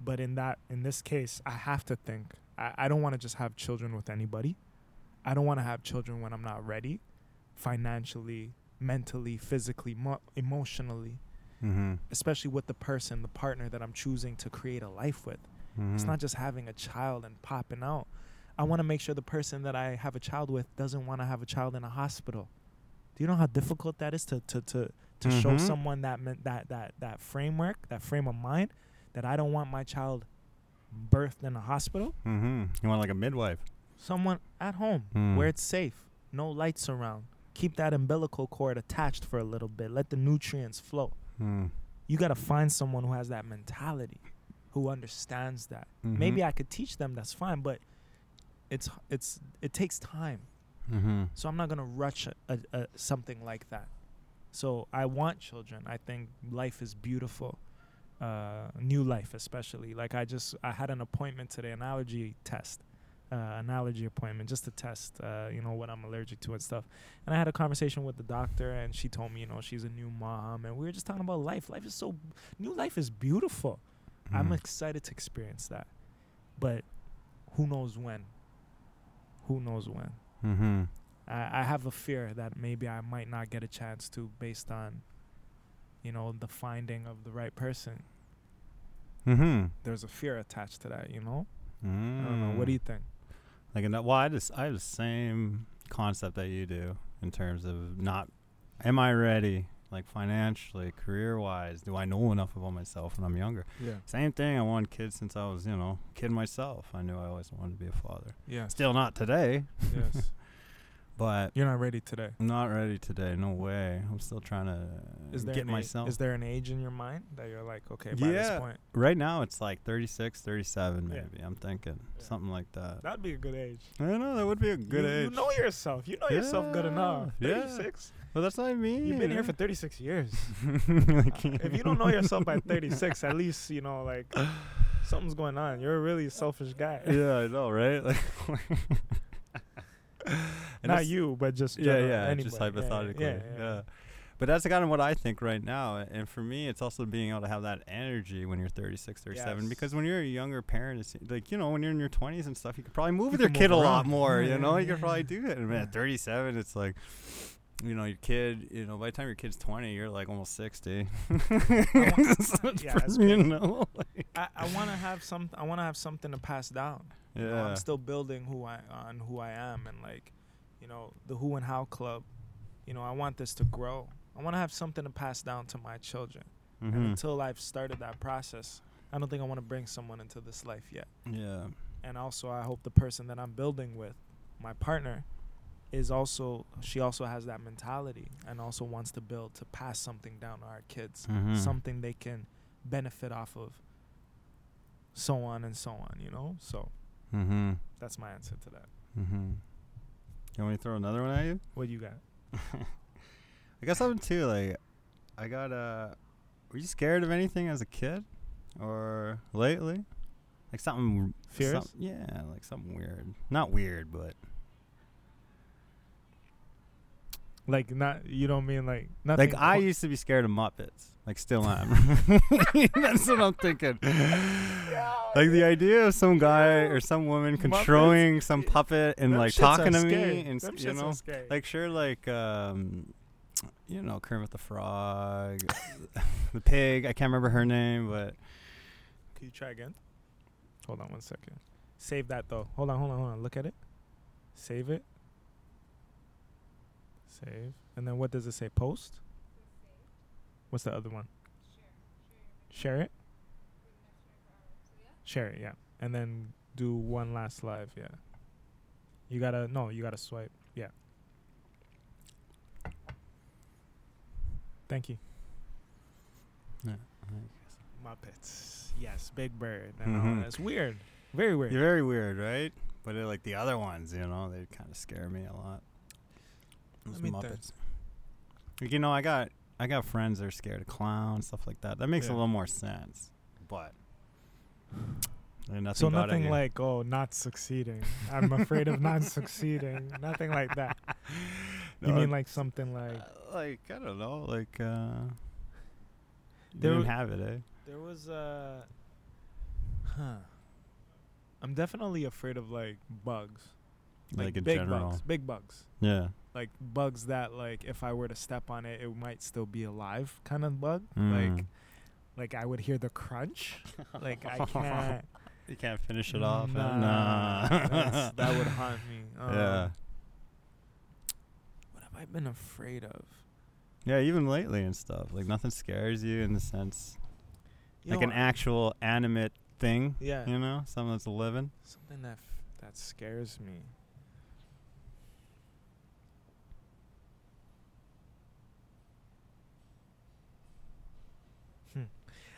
Speaker 3: But in that, in this case, I have to think. I, I don't want to just have children with anybody. I don't want to have children when I'm not ready, financially, mentally, physically, mo- emotionally,
Speaker 2: Mm-hmm.
Speaker 3: especially with the person, the partner that I'm choosing to create a life with. It's
Speaker 2: Mhm.
Speaker 3: not just having a child and popping out. I want to make sure the person that I have a child with doesn't want to have a child in a hospital. Do you know how difficult that is to to to, to show
Speaker 2: Mhm.
Speaker 3: someone that men- that that that framework, that frame of mind, that I don't want my child birthed in a hospital.
Speaker 2: Mm-hmm. You want like a midwife?
Speaker 3: Someone at home
Speaker 2: Mm.
Speaker 3: where it's safe, no lights around. Keep that umbilical cord attached for a little bit. Let the nutrients flow.
Speaker 2: Mm.
Speaker 3: You got to find someone who has that mentality, who understands that. Maybe I could teach them. That's fine, but it's it's it takes time.
Speaker 2: Mm-hmm.
Speaker 3: So I'm not gonna rush a, a, a, something like that. So I want children. I think life is beautiful, uh, new life especially. Like I just I had an appointment today, an allergy test, uh, an allergy appointment just to test, uh, you know, what I'm allergic to and stuff. And I had a conversation with the doctor, and she told me, you know, she's a new mom, and we were just talking about life. Life is so new. Life is beautiful. I'm
Speaker 2: Mm.
Speaker 3: excited to experience that, but who knows when? Who knows when?
Speaker 2: Mm-hmm.
Speaker 3: I, I have a fear that maybe I might not get a chance to based on, you know, the finding of the right person.
Speaker 2: Mm-hmm.
Speaker 3: There's a fear attached to that, you know?
Speaker 2: Mm.
Speaker 3: I don't know. What do you think?
Speaker 2: Like? in that- Well, I just I have the same concept that you do in terms of not. Am I ready? Like financially, career wise, do I know enough about myself when I'm younger?
Speaker 3: Yeah.
Speaker 2: Same thing. I wanted kids since I was, you know, kid myself. I knew I always wanted to be a father.
Speaker 3: Yeah.
Speaker 2: Still not today,
Speaker 3: yes.
Speaker 2: but
Speaker 3: You're not ready today.
Speaker 2: I'm not ready today. No way. I'm still trying to
Speaker 3: Is there
Speaker 2: get myself.
Speaker 3: is there an age in your mind that you're like, okay, by
Speaker 2: Yeah.
Speaker 3: this point,
Speaker 2: right now, it's like 36, 37,
Speaker 3: Yeah.
Speaker 2: maybe. I'm thinking
Speaker 3: Yeah.
Speaker 2: something like that.
Speaker 3: that'd be a good age.
Speaker 2: I don't know. That would be a good
Speaker 3: you,
Speaker 2: age.
Speaker 3: You know yourself. You know yourself good enough.
Speaker 2: Yeah.
Speaker 3: 36.
Speaker 2: But that's not me.
Speaker 3: You've been here for 36 years.
Speaker 2: Like,
Speaker 3: if you don't know yourself by 36, at least you know like something's going on. You're a really selfish guy.
Speaker 2: yeah, I know, right? Like, and
Speaker 3: Not you, but just
Speaker 2: Yeah, yeah, just
Speaker 3: Yeah, yeah,
Speaker 2: hypothetically.
Speaker 3: Yeah,
Speaker 2: Yeah,
Speaker 3: yeah.
Speaker 2: But that's kind of what I think right now. And for me, it's also being able to have that energy when you're 36, 37.
Speaker 3: Yes.
Speaker 2: Because when you're a younger parent, it's like, you know, when you're in your 20s and stuff, you could probably move
Speaker 3: You
Speaker 2: with your kid a lot more,
Speaker 3: Yeah,
Speaker 2: you know?
Speaker 3: yeah,
Speaker 2: You could probably do that. And
Speaker 3: Yeah.
Speaker 2: at 37, it's like, you know, your kid, you know, by the time your kid's 20, you're like almost 60.
Speaker 3: want- yeah,
Speaker 2: you know? Like,
Speaker 3: I, I want to have some. I want to have something to pass down. You know,
Speaker 2: yeah.
Speaker 3: I'm still building who I on who I am, and like, you know, the Who and How Club. You know, I want this to grow. I want to have something to pass down to my children. And
Speaker 2: Mhm.
Speaker 3: until I've started that process, I don't think I want to bring someone into this life yet.
Speaker 2: Yeah.
Speaker 3: and also I hope the person that I'm building with, my partner, is also she also has that mentality and also wants to build to pass something down to our kids,
Speaker 2: Mhm.
Speaker 3: something they can benefit off of. so on and so on. You know, so
Speaker 2: Mm-hmm.
Speaker 3: that's my answer to that.
Speaker 2: You want me to throw another one at you?
Speaker 3: What do you got?
Speaker 2: I got something too. Like, I got uh, were you scared of anything as a kid, or lately? Like something
Speaker 3: Fears?
Speaker 2: some- yeah, like something weird. Not weird, but
Speaker 3: Like not you don't mean like nothing.
Speaker 2: like I used to be scared of Muppets. Like still am. That's what I'm thinking. Like the idea of some guy or some woman controlling some puppet and
Speaker 3: Them
Speaker 2: like
Speaker 3: shits are
Speaker 2: talking to
Speaker 3: scary.
Speaker 2: me and
Speaker 3: Them
Speaker 2: you
Speaker 3: shits are
Speaker 2: know,
Speaker 3: scary.
Speaker 2: like sure, like um, you know, Kermit the Frog, the pig. I can't remember her name, but
Speaker 3: Can you try again? Hold on one second. Save that though. Hold on, hold on, hold on. Look at it. Save it. Save. And then what does it say? Post? What's the other one? Share it? Share it, yeah. And then do one last live, yeah. You gotta no, you gotta swipe. Yeah. Thank you. Muppets. Yes, Big Bird. And all
Speaker 2: Mhm.
Speaker 3: that. It's weird. Very weird.
Speaker 2: You're very weird, right? But like the other ones, you know, they kind of scare me a lot. Those
Speaker 3: Let me think.
Speaker 2: Muppets. You know, I got I got friends that are scared of clowns, stuff like that. That makes
Speaker 3: Yeah.
Speaker 2: a little more sense. But nothing
Speaker 3: So nothing like oh not succeeding. I'm afraid of not succeeding. Nothing like that. You mean like something like
Speaker 2: uh, like I don't know, like uh
Speaker 3: There
Speaker 2: didn't have it, eh?
Speaker 3: there was uh huh. I'm definitely afraid of like bugs.
Speaker 2: Like, in
Speaker 3: big
Speaker 2: general.
Speaker 3: bugs. Big bugs.
Speaker 2: Yeah.
Speaker 3: Like bugs that like if I were to step on it it might still be alive kind of bug.
Speaker 2: Mm.
Speaker 3: Like like I would hear the crunch. like I can't
Speaker 2: you can't finish it off.
Speaker 3: Nah,
Speaker 2: Nah.
Speaker 3: that would haunt me. Um,
Speaker 2: yeah.
Speaker 3: What have I been afraid of?
Speaker 2: Yeah, even lately and stuff. Like nothing scares you in the sense
Speaker 3: You
Speaker 2: like
Speaker 3: know,
Speaker 2: an actual animate thing.
Speaker 3: Yeah.
Speaker 2: You know, something that's living.
Speaker 3: Something that f- that scares me. Hmm.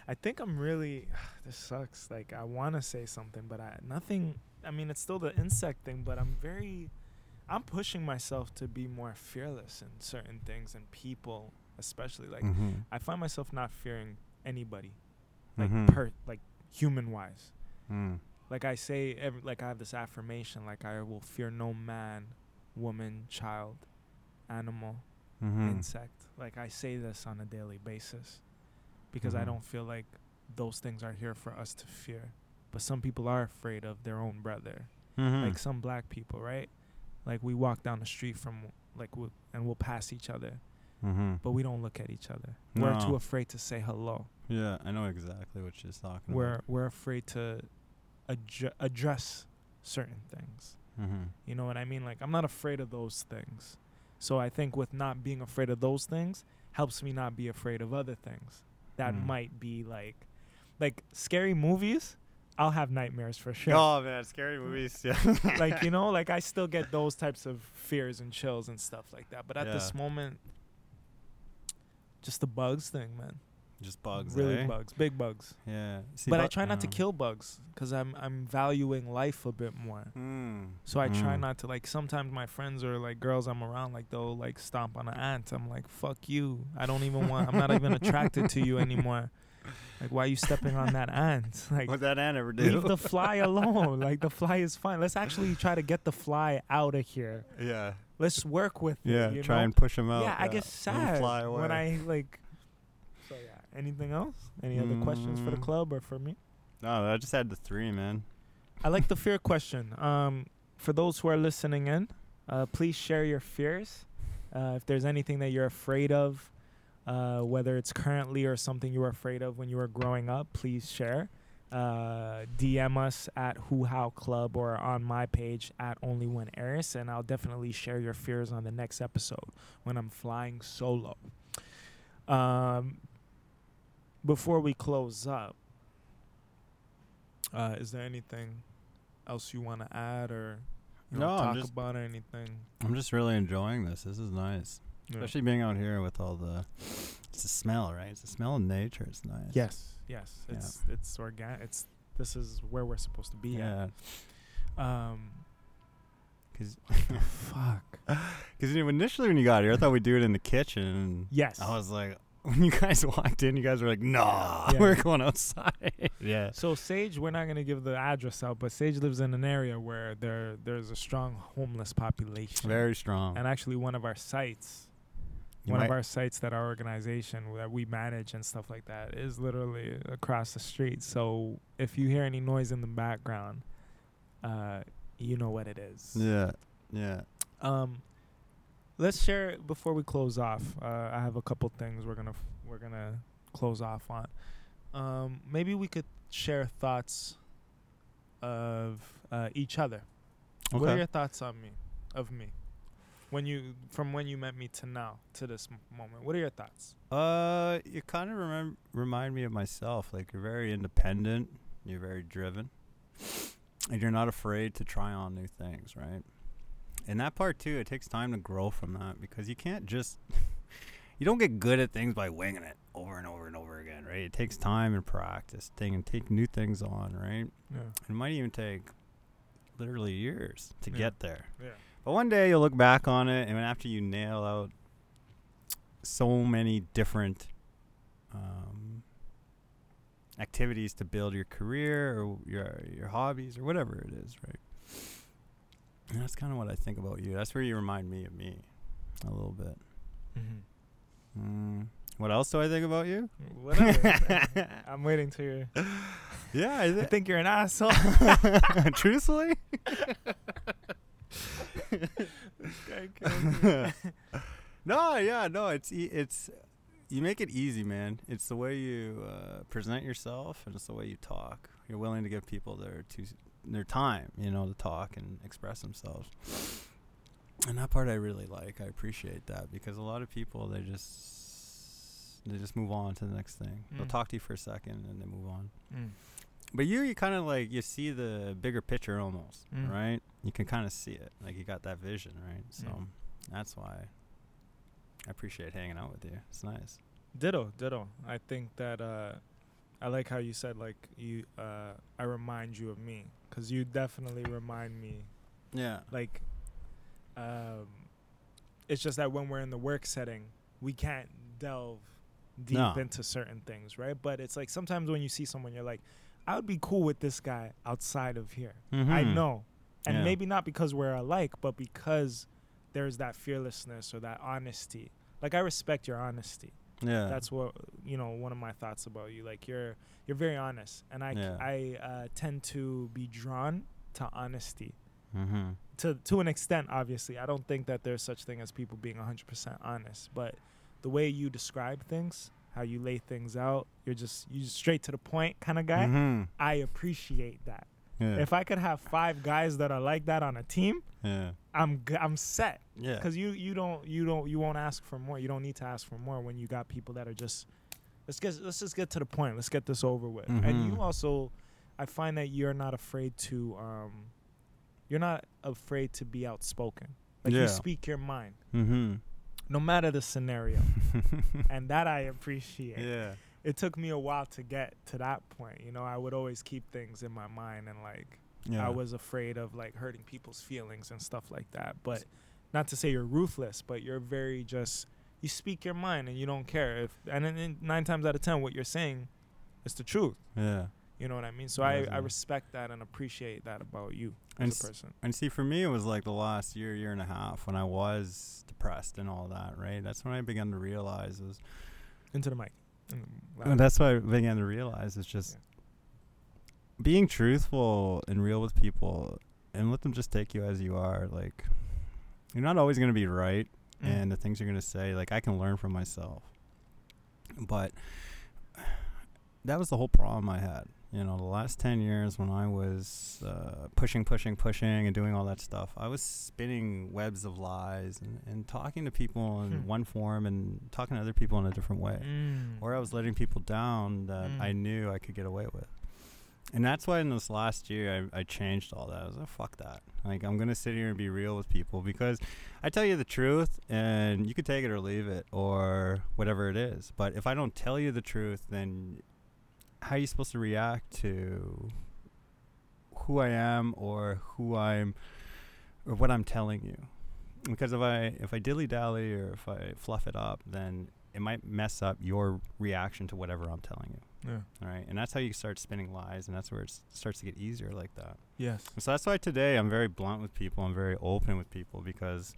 Speaker 3: I think I'm really. This sucks. Like I want to say something, but I nothing. I mean, it's still the insect thing, but I'm very. I'm pushing myself to be more fearless in certain things and people, especially like
Speaker 2: mm-hmm.
Speaker 3: I find myself not fearing anybody, like
Speaker 2: Mhm.
Speaker 3: per like human wise
Speaker 2: Mm.
Speaker 3: like I say, every, like I have this affirmation, like I will fear no man, woman, child, animal,
Speaker 2: Mhm.
Speaker 3: insect. Like I say this on a daily basis because I
Speaker 2: Mhm.
Speaker 3: don't feel like those things are here for us to fear. But some people are afraid of their own brother.
Speaker 2: Mhm.
Speaker 3: Like some black people, right? Like we walk down the street from like we and we'll pass each other,
Speaker 2: Mhm.
Speaker 3: but we don't look at each other. We're too afraid to say hello.
Speaker 2: Yeah, I know exactly what she's talking
Speaker 3: We're
Speaker 2: about.
Speaker 3: we're afraid to adju- address certain things.
Speaker 2: Mm-hmm.
Speaker 3: You know what I mean? Like I'm not afraid of those things. So I think with not being afraid of those things helps me not be afraid of other things that
Speaker 2: Mm.
Speaker 3: might be like like scary movies. I'll have nightmares for sure.
Speaker 2: Oh man, scary movies. Yeah.
Speaker 3: like you know, like I still get those types of fears and chills and stuff like that. But at this moment just the bugs thing, man.
Speaker 2: Just bugs.
Speaker 3: really
Speaker 2: eh?
Speaker 3: bugs, big bugs.
Speaker 2: Yeah. See,
Speaker 3: but I try not to
Speaker 2: uh,
Speaker 3: kill bugs cuz I'm I'm valuing life a bit more.
Speaker 2: Mm.
Speaker 3: So I try
Speaker 2: Mm.
Speaker 3: not to like. Sometimes my friends or like girls I'm around, like they'll like stomp on an ant. I'm like, fuck you. I don't even want. I'm not even attracted to you anymore. Like, why are you stepping on that ant? Like,
Speaker 2: What'd that ant ever do?
Speaker 3: leave the fly alone. like the fly is fine. Let's actually try to get the fly out of here.
Speaker 2: yeah.
Speaker 3: Let's work with it.
Speaker 2: Yeah.
Speaker 3: you
Speaker 2: Try
Speaker 3: know?
Speaker 2: and push him out.
Speaker 3: yeah, I get
Speaker 2: Let 'em
Speaker 3: sad
Speaker 2: Fly away.
Speaker 3: when I like. Anything else? Any other questions for the
Speaker 2: Mm.
Speaker 3: club or for me?
Speaker 2: No, I just had the three, man.
Speaker 3: I like the fear question. Um, for those who are listening in, uh, please share your fears. Uh, if there's anything that you're afraid of, uh, whether it's currently or something you were afraid of when you were growing up, please share. Uh, DM us at Who How Club or on my page at Only One Arys, and I'll definitely share your fears on the next episode when I'm flying solo. Um, before we close up, uh, is there anything else you want to add or you
Speaker 2: No,
Speaker 3: talk
Speaker 2: just-
Speaker 3: about or anything?
Speaker 2: I'm just really enjoying this. This is nice,
Speaker 3: Yeah.
Speaker 2: especially being out here with all the. It's the smell, right? It's the smell of nature. It's nice.
Speaker 3: Yes, yes.
Speaker 2: Yeah.
Speaker 3: It's it's organic. It's this is where we're supposed to be
Speaker 2: Yeah.
Speaker 3: at. Um,
Speaker 2: Because
Speaker 3: fuck.
Speaker 2: Cuz initially when you got here, I thought we'd do it in the kitchen.
Speaker 3: Yes.
Speaker 2: I was like, when you guys walked in, you guys were like, "Nah,
Speaker 3: Yeah.
Speaker 2: we're going outside." yeah.
Speaker 3: So Sage, we're not gonna give the address out, but Sage lives in an area where there there's a strong homeless population.
Speaker 2: Very strong.
Speaker 3: and actually one of our sites,
Speaker 2: You
Speaker 3: one of our sites that our organization that we manage and stuff like that is literally across the street. So if you hear any noise in the background, uh, you know what it is.
Speaker 2: Yeah. Yeah.
Speaker 3: Um, let's share before we close off. Uh, I have a couple things we're gonna we're gonna close off on. Um, maybe we could share thoughts of uh, each other. What are your thoughts on me, of me, when you from when you met me to now to this m- moment? What are your thoughts?
Speaker 2: Uh, you kind of remem- remind me of myself. Like you're very independent. You're very driven, and you're not afraid to try on new things, right? And that part too, it takes time to grow from that because you can't just. you don't get good at things by winging it over and over and over again, right? It takes time and practice, thing and take new things on, right?
Speaker 3: Yeah,
Speaker 2: It might even take literally years to
Speaker 3: Yeah.
Speaker 2: get there.
Speaker 3: yeah,
Speaker 2: But one day you'll look back on it, and after you nail out so many different um, activities to build your career or your your hobbies or whatever it is, right? And that's kind of what I think about you. That's where you remind me of me a little bit.
Speaker 3: mm-hmm.
Speaker 2: Mm. What else do I think about you?
Speaker 3: whatever. I'm waiting to your.
Speaker 2: Yeah, I,
Speaker 3: I think you're an asshole.
Speaker 2: truthfully. no, yeah, no. It's e- it's you make it easy, man. It's the way you uh, present yourself, and it's the way you talk. You're willing to give people their two, their time, you know, to talk and express themselves. And that part I really like. I appreciate that because a lot of people they just they just move on to the next thing. They'll
Speaker 3: Mm.
Speaker 2: talk to you for a second and they move on.
Speaker 3: Mm.
Speaker 2: But you, you kind of like you see the bigger picture almost,
Speaker 3: Mm.
Speaker 2: right? You can kind of see it, like you got that vision, right? So
Speaker 3: Mm.
Speaker 2: that's why I appreciate hanging out with you. It's nice.
Speaker 3: Ditto, ditto. I think that uh, I like how you said like you. Uh, I remind you of me because you definitely remind me.
Speaker 2: Yeah,
Speaker 3: Like, um, it's just that when we're in the work setting, we can't delve deep
Speaker 2: No.
Speaker 3: into certain things, right? But it's like sometimes when you see someone, you're like, I would be cool with this guy outside of here. I
Speaker 2: Mhm.
Speaker 3: know. And
Speaker 2: Yeah.
Speaker 3: maybe not because we're alike, but because there's that fearlessness or that honesty. Like I respect your honesty.
Speaker 2: Yeah,
Speaker 3: That's what you know. One of my thoughts about you, like you're you're very honest, and I
Speaker 2: Yeah.
Speaker 3: I uh, tend to be drawn to honesty
Speaker 2: mm-hmm.
Speaker 3: to to an extent. Obviously, I don't think that there's such thing as people being 100% honest, but the way you describe things, how you lay things out, you're just you straight to the point kind of guy.
Speaker 2: Mm-hmm.
Speaker 3: I appreciate that.
Speaker 2: Yeah,
Speaker 3: If I could have five guys that are like that on a team,
Speaker 2: yeah,
Speaker 3: I'm g- I'm set.
Speaker 2: yeah.
Speaker 3: Because you you don't you don't you won't ask for more. You don't need to ask for more when you got people that are just let's get let's just get to the point. Let's get this over with. And you also, I find that you're not afraid to um, you're not afraid to be outspoken. Like
Speaker 2: Yeah.
Speaker 3: you speak your mind,
Speaker 2: mm-hmm.
Speaker 3: no matter the scenario, and that I appreciate.
Speaker 2: yeah,
Speaker 3: It took me a while to get to that point. You know, I would always keep things in my mind and like
Speaker 2: yeah.
Speaker 3: I was afraid of like hurting people's feelings and stuff like that. But not to say you're ruthless, but you're very just you speak your mind and you don't care if and then nine times out of ten what you're saying is the truth.
Speaker 2: yeah.
Speaker 3: You know what I mean? So I, I respect that and appreciate that about you
Speaker 2: And
Speaker 3: as a
Speaker 2: s-
Speaker 3: person.
Speaker 2: And see, for me, it was like the last year, year and a half when I was depressed and all that, right? That's when I began to realize was
Speaker 3: Into the mic.
Speaker 2: And that's what I began to realize is just being truthful and real with people and let them just take you as you are. Like, you're not always going to be right,
Speaker 3: Mm.
Speaker 2: and the things you're going to say, like, I can learn from myself. But that was the whole problem I had. You know, the last 10 years when I was uh, pushing, pushing, pushing, and doing all that stuff, I was spinning webs of lies and, and talking to people in
Speaker 3: Hmm.
Speaker 2: one form and talking to other people in a different way
Speaker 3: Mm.
Speaker 2: or I was letting people down that
Speaker 3: Mm.
Speaker 2: I knew I could get away with. And that's why in this last year I, I changed all that. I was like, fuck that. Like I'm gonna sit here and be real with people because I tell you the truth and you can take it or leave it or whatever it is. But if I don't tell you the truth, then how are you supposed to react to who I am or who I'm or what I'm telling you. Because if I if I dilly dally or if I fluff it up, then it might mess up your reaction to whatever I'm telling you.
Speaker 3: Yeah.
Speaker 2: All right, and that's how you start spinning lies, and that's where it starts to get easier like that.
Speaker 3: Yes.
Speaker 2: So that's why today I'm very blunt with people. I'm very open with people because,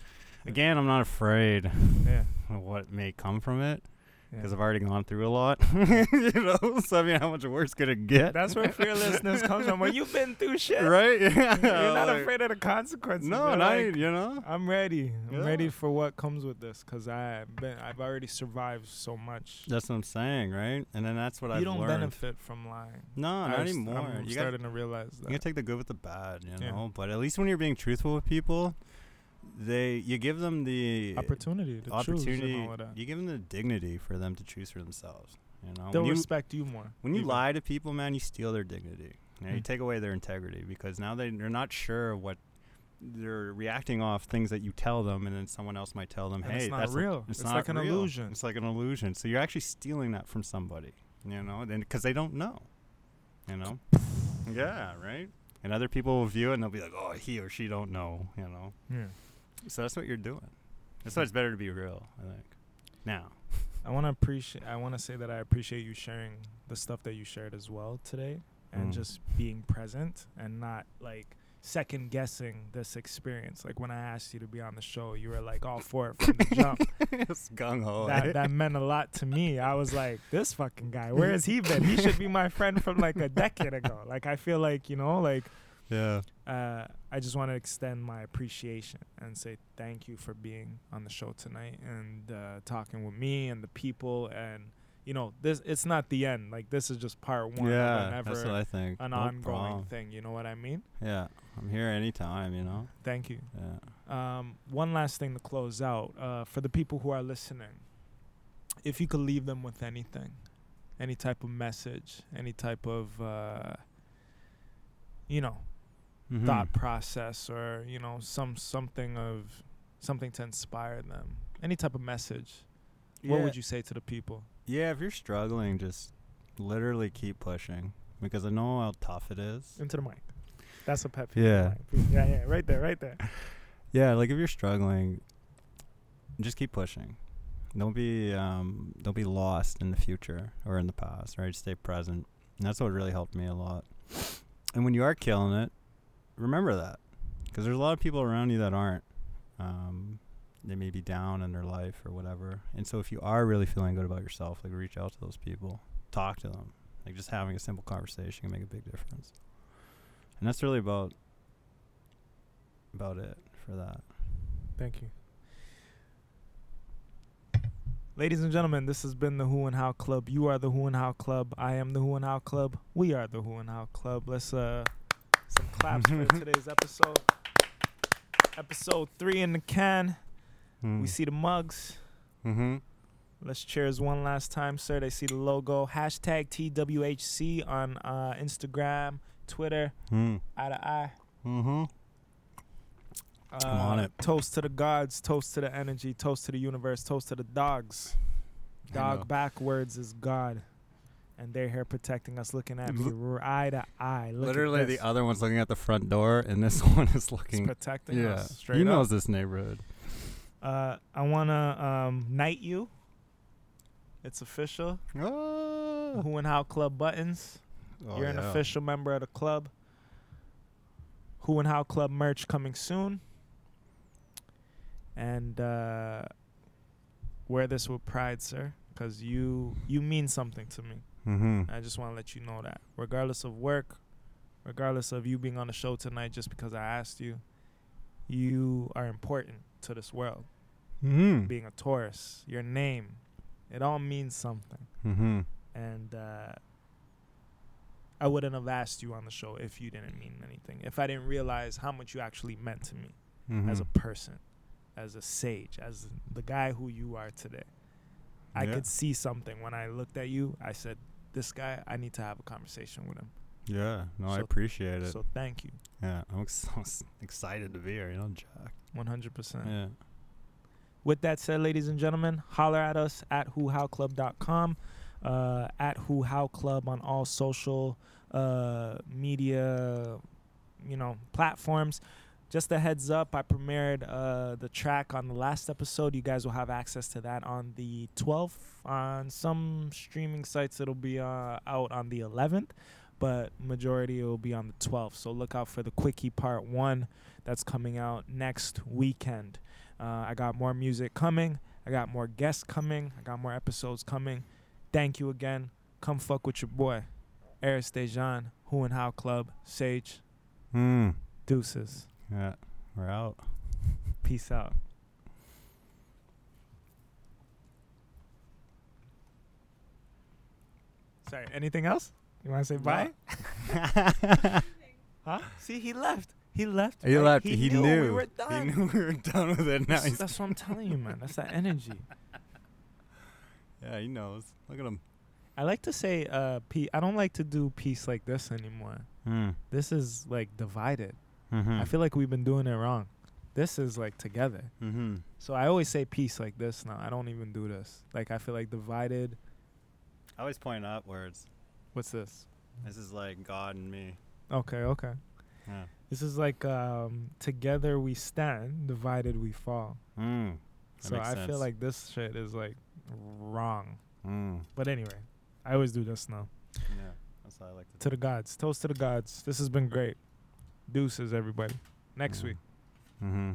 Speaker 2: again, I'm not afraid
Speaker 3: Yeah.
Speaker 2: of what may come from it
Speaker 3: yeah.
Speaker 2: because I've already gone through a lot. you know, so I mean, how much worse could it get?
Speaker 3: That's where fearlessness comes from. When you've been through shit,
Speaker 2: right? Yeah.
Speaker 3: You're not
Speaker 2: like-
Speaker 3: afraid of the consequences.
Speaker 2: No, not
Speaker 3: like,
Speaker 2: you know.
Speaker 3: I'm ready. I'm
Speaker 2: Yeah.
Speaker 3: ready for what comes with this because I've been. I've already survived so much.
Speaker 2: That's what I'm saying, right? And then that's what I.
Speaker 3: You
Speaker 2: I've
Speaker 3: don't
Speaker 2: learned.
Speaker 3: benefit from lying.
Speaker 2: No, not anymore.
Speaker 3: I'm
Speaker 2: you
Speaker 3: starting to realize
Speaker 2: you
Speaker 3: that.
Speaker 2: gotta take the good with the bad, you
Speaker 3: Yeah.
Speaker 2: know. But at least when you're being truthful with people, they you give them the
Speaker 3: opportunity to
Speaker 2: opportunity.
Speaker 3: choose and all.
Speaker 2: You give them the dignity for them to choose for themselves. You know,
Speaker 3: They'll
Speaker 2: when you,
Speaker 3: respect you more.
Speaker 2: when you
Speaker 3: even.
Speaker 2: lie to people, man, you steal their dignity. You, know, you
Speaker 3: Mm.
Speaker 2: take away their integrity because now they they're not sure what they're reacting off things that you tell them, and then someone else might tell them,
Speaker 3: And
Speaker 2: "Hey,
Speaker 3: it's not
Speaker 2: that's
Speaker 3: real.
Speaker 2: it's,
Speaker 3: It's
Speaker 2: not
Speaker 3: like an
Speaker 2: real.
Speaker 3: illusion.
Speaker 2: It's like an illusion. So you're actually stealing that from somebody, you know, then because they don't know, you know. yeah, right. And other people will view it and they'll be like, "Oh, he or she don't know," you know.
Speaker 3: Yeah.
Speaker 2: So that's what you're doing. That's why it's better to be real. I think. Now.
Speaker 3: I want to appreciate. I want to say that I appreciate you sharing the stuff that you shared as well today, and
Speaker 2: Mm.
Speaker 3: just being present and not like second guessing this experience. Like when I asked you to be on the show, you were like all for it from the jump.
Speaker 2: it's gung ho.
Speaker 3: that that meant a lot to me. I was like, this fucking guy, where has he been? He should be my friend from like a decade ago. Like I feel like you know, like
Speaker 2: yeah.
Speaker 3: uh, I just want to extend my appreciation and say thank you for being on the show tonight and uh, talking with me and the people and you know this it's not the end like this is just part one
Speaker 2: Yeah. That's what I think.
Speaker 3: an
Speaker 2: No
Speaker 3: ongoing
Speaker 2: problem.
Speaker 3: thing you know what I mean
Speaker 2: Yeah. I'm here anytime. You know.
Speaker 3: thank you
Speaker 2: Yeah.
Speaker 3: um, one last thing to close out uh, for the people who are listening if you could leave them with anything any type of message any type of uh, you know
Speaker 2: Mhm.
Speaker 3: thought process or you know some something of something to inspire them any type of message what would you say to the people
Speaker 2: Yeah, if you're struggling, just literally keep pushing because I know how tough it is.
Speaker 3: into the mic that's a pet peeve
Speaker 2: Yeah.
Speaker 3: yeah yeah right there right there
Speaker 2: Yeah, like if you're struggling, just keep pushing. Don't be um, don't be lost in the future or in the past. Right, stay present. And that's what really helped me a lot. And when you are killing it, remember that because there's a lot of people around you that aren't. Um, they may be down in their life or whatever. And so if you are really feeling good about yourself, like reach out to those people, talk to them. Like just having a simple conversation can make a big difference. And that's really about about it for that.
Speaker 3: thank you ladies and gentlemen this has been the who and how club you are the who and how club i am the who and how club we are the who and how club let's uh some claps for today's episode episode three in the can we see the mugs
Speaker 2: Mm-hmm.
Speaker 3: Let's cheers one last time, sir. They see the logo. Hashtag TWHC on uh, Instagram, Twitter,
Speaker 2: Mm.
Speaker 3: eye to eye.
Speaker 2: Mm-hmm.
Speaker 3: Uh,
Speaker 2: I'm on it.
Speaker 3: Toast to the gods, toast to the energy, toast to the universe, toast to the dogs. Dog backwards is God. And they're here protecting us, looking at me eye to eye. Look
Speaker 2: Literally, the other one's looking at the front door, and this one is
Speaker 3: It's
Speaker 2: looking.
Speaker 3: protecting
Speaker 2: Yeah,
Speaker 3: us. Straight
Speaker 2: he
Speaker 3: up.
Speaker 2: knows this neighborhood.
Speaker 3: Uh, I want to um, knight you. It's official.
Speaker 2: Oh,
Speaker 3: Who and How Club buttons.
Speaker 2: Oh,
Speaker 3: You're an
Speaker 2: yeah.
Speaker 3: official member of the club. Who and How Club merch coming soon. And uh, wear this with pride, sir, because you you mean something to me.
Speaker 2: Mm-hmm.
Speaker 3: I just want to let you know that, regardless of work, regardless of you being on the show tonight, just because I asked you, you are important to this world.
Speaker 2: Mm-hmm.
Speaker 3: Being a Taurus, your name, it all means something.
Speaker 2: Mm-hmm.
Speaker 3: and uh, I wouldn't have asked you on the show if you didn't mean anything. If I didn't realize how much you actually meant to me
Speaker 2: Mm-hmm.
Speaker 3: as a person, as a sage, as the guy who you are today. I
Speaker 2: Yeah.
Speaker 3: could see something when I looked at you. I said, "This guy, I need to have a conversation with him."
Speaker 2: Yeah, no, I
Speaker 3: So-
Speaker 2: appreciate it.
Speaker 3: So thank you,
Speaker 2: yeah, I'm ex- so excited to be here. You know, Jack.
Speaker 3: one hundred percent.
Speaker 2: Yeah.
Speaker 3: With that said, ladies and gentlemen, holler at us at whohowclub.com, uh, at whohowclub on all social uh, media you know platforms. Just a heads up, I premiered uh, the track on the last episode. You guys will have access to that on the 12th. On some streaming sites, it'll be uh, out on the 11th, but majority it will be on the 12th. So look out for the quickie part one that's coming out next weekend. Uh, I got more music coming. I got more guests coming. I got more episodes coming. Thank you again. Come fuck with your boy, Arys Dejan, Who and How Club, Sage,
Speaker 2: Hmm.
Speaker 3: Deuces.
Speaker 2: Yeah. We're out.
Speaker 3: Peace out. Sorry, anything else? You want to say bye? Huh? See, he left. He left.
Speaker 2: He
Speaker 3: right?
Speaker 2: left. He,
Speaker 3: knew,
Speaker 2: knew.
Speaker 3: we were done.
Speaker 2: He knew we were done with it. Now
Speaker 3: That's, that's what I'm telling you, man. That's that energy.
Speaker 2: Yeah, he knows. Look at him.
Speaker 3: I like to say uh pe- I don't like to do peace like this anymore.
Speaker 2: Hmm.
Speaker 3: This is like divided.
Speaker 2: Mm-hmm.
Speaker 3: I feel like we've been doing it wrong. This is like together.
Speaker 2: mm-hmm.
Speaker 3: So I always say peace like this now. I don't even do this. Like I feel like divided.
Speaker 2: I always point upwards.
Speaker 3: What's this?
Speaker 2: This is like God and me.
Speaker 3: Okay, okay.
Speaker 2: Yeah.
Speaker 3: This is like um together we stand, divided we fall.
Speaker 2: Mm. That
Speaker 3: so
Speaker 2: makes
Speaker 3: I feel like this shit is like wrong.
Speaker 2: Mm.
Speaker 3: But anyway, I always do this now.
Speaker 2: Yeah. That's how I like to.
Speaker 3: To the gods. Toast to the gods. This has been great. Deuces everybody. Next
Speaker 2: Yeah.
Speaker 3: week.
Speaker 2: Mm-hmm.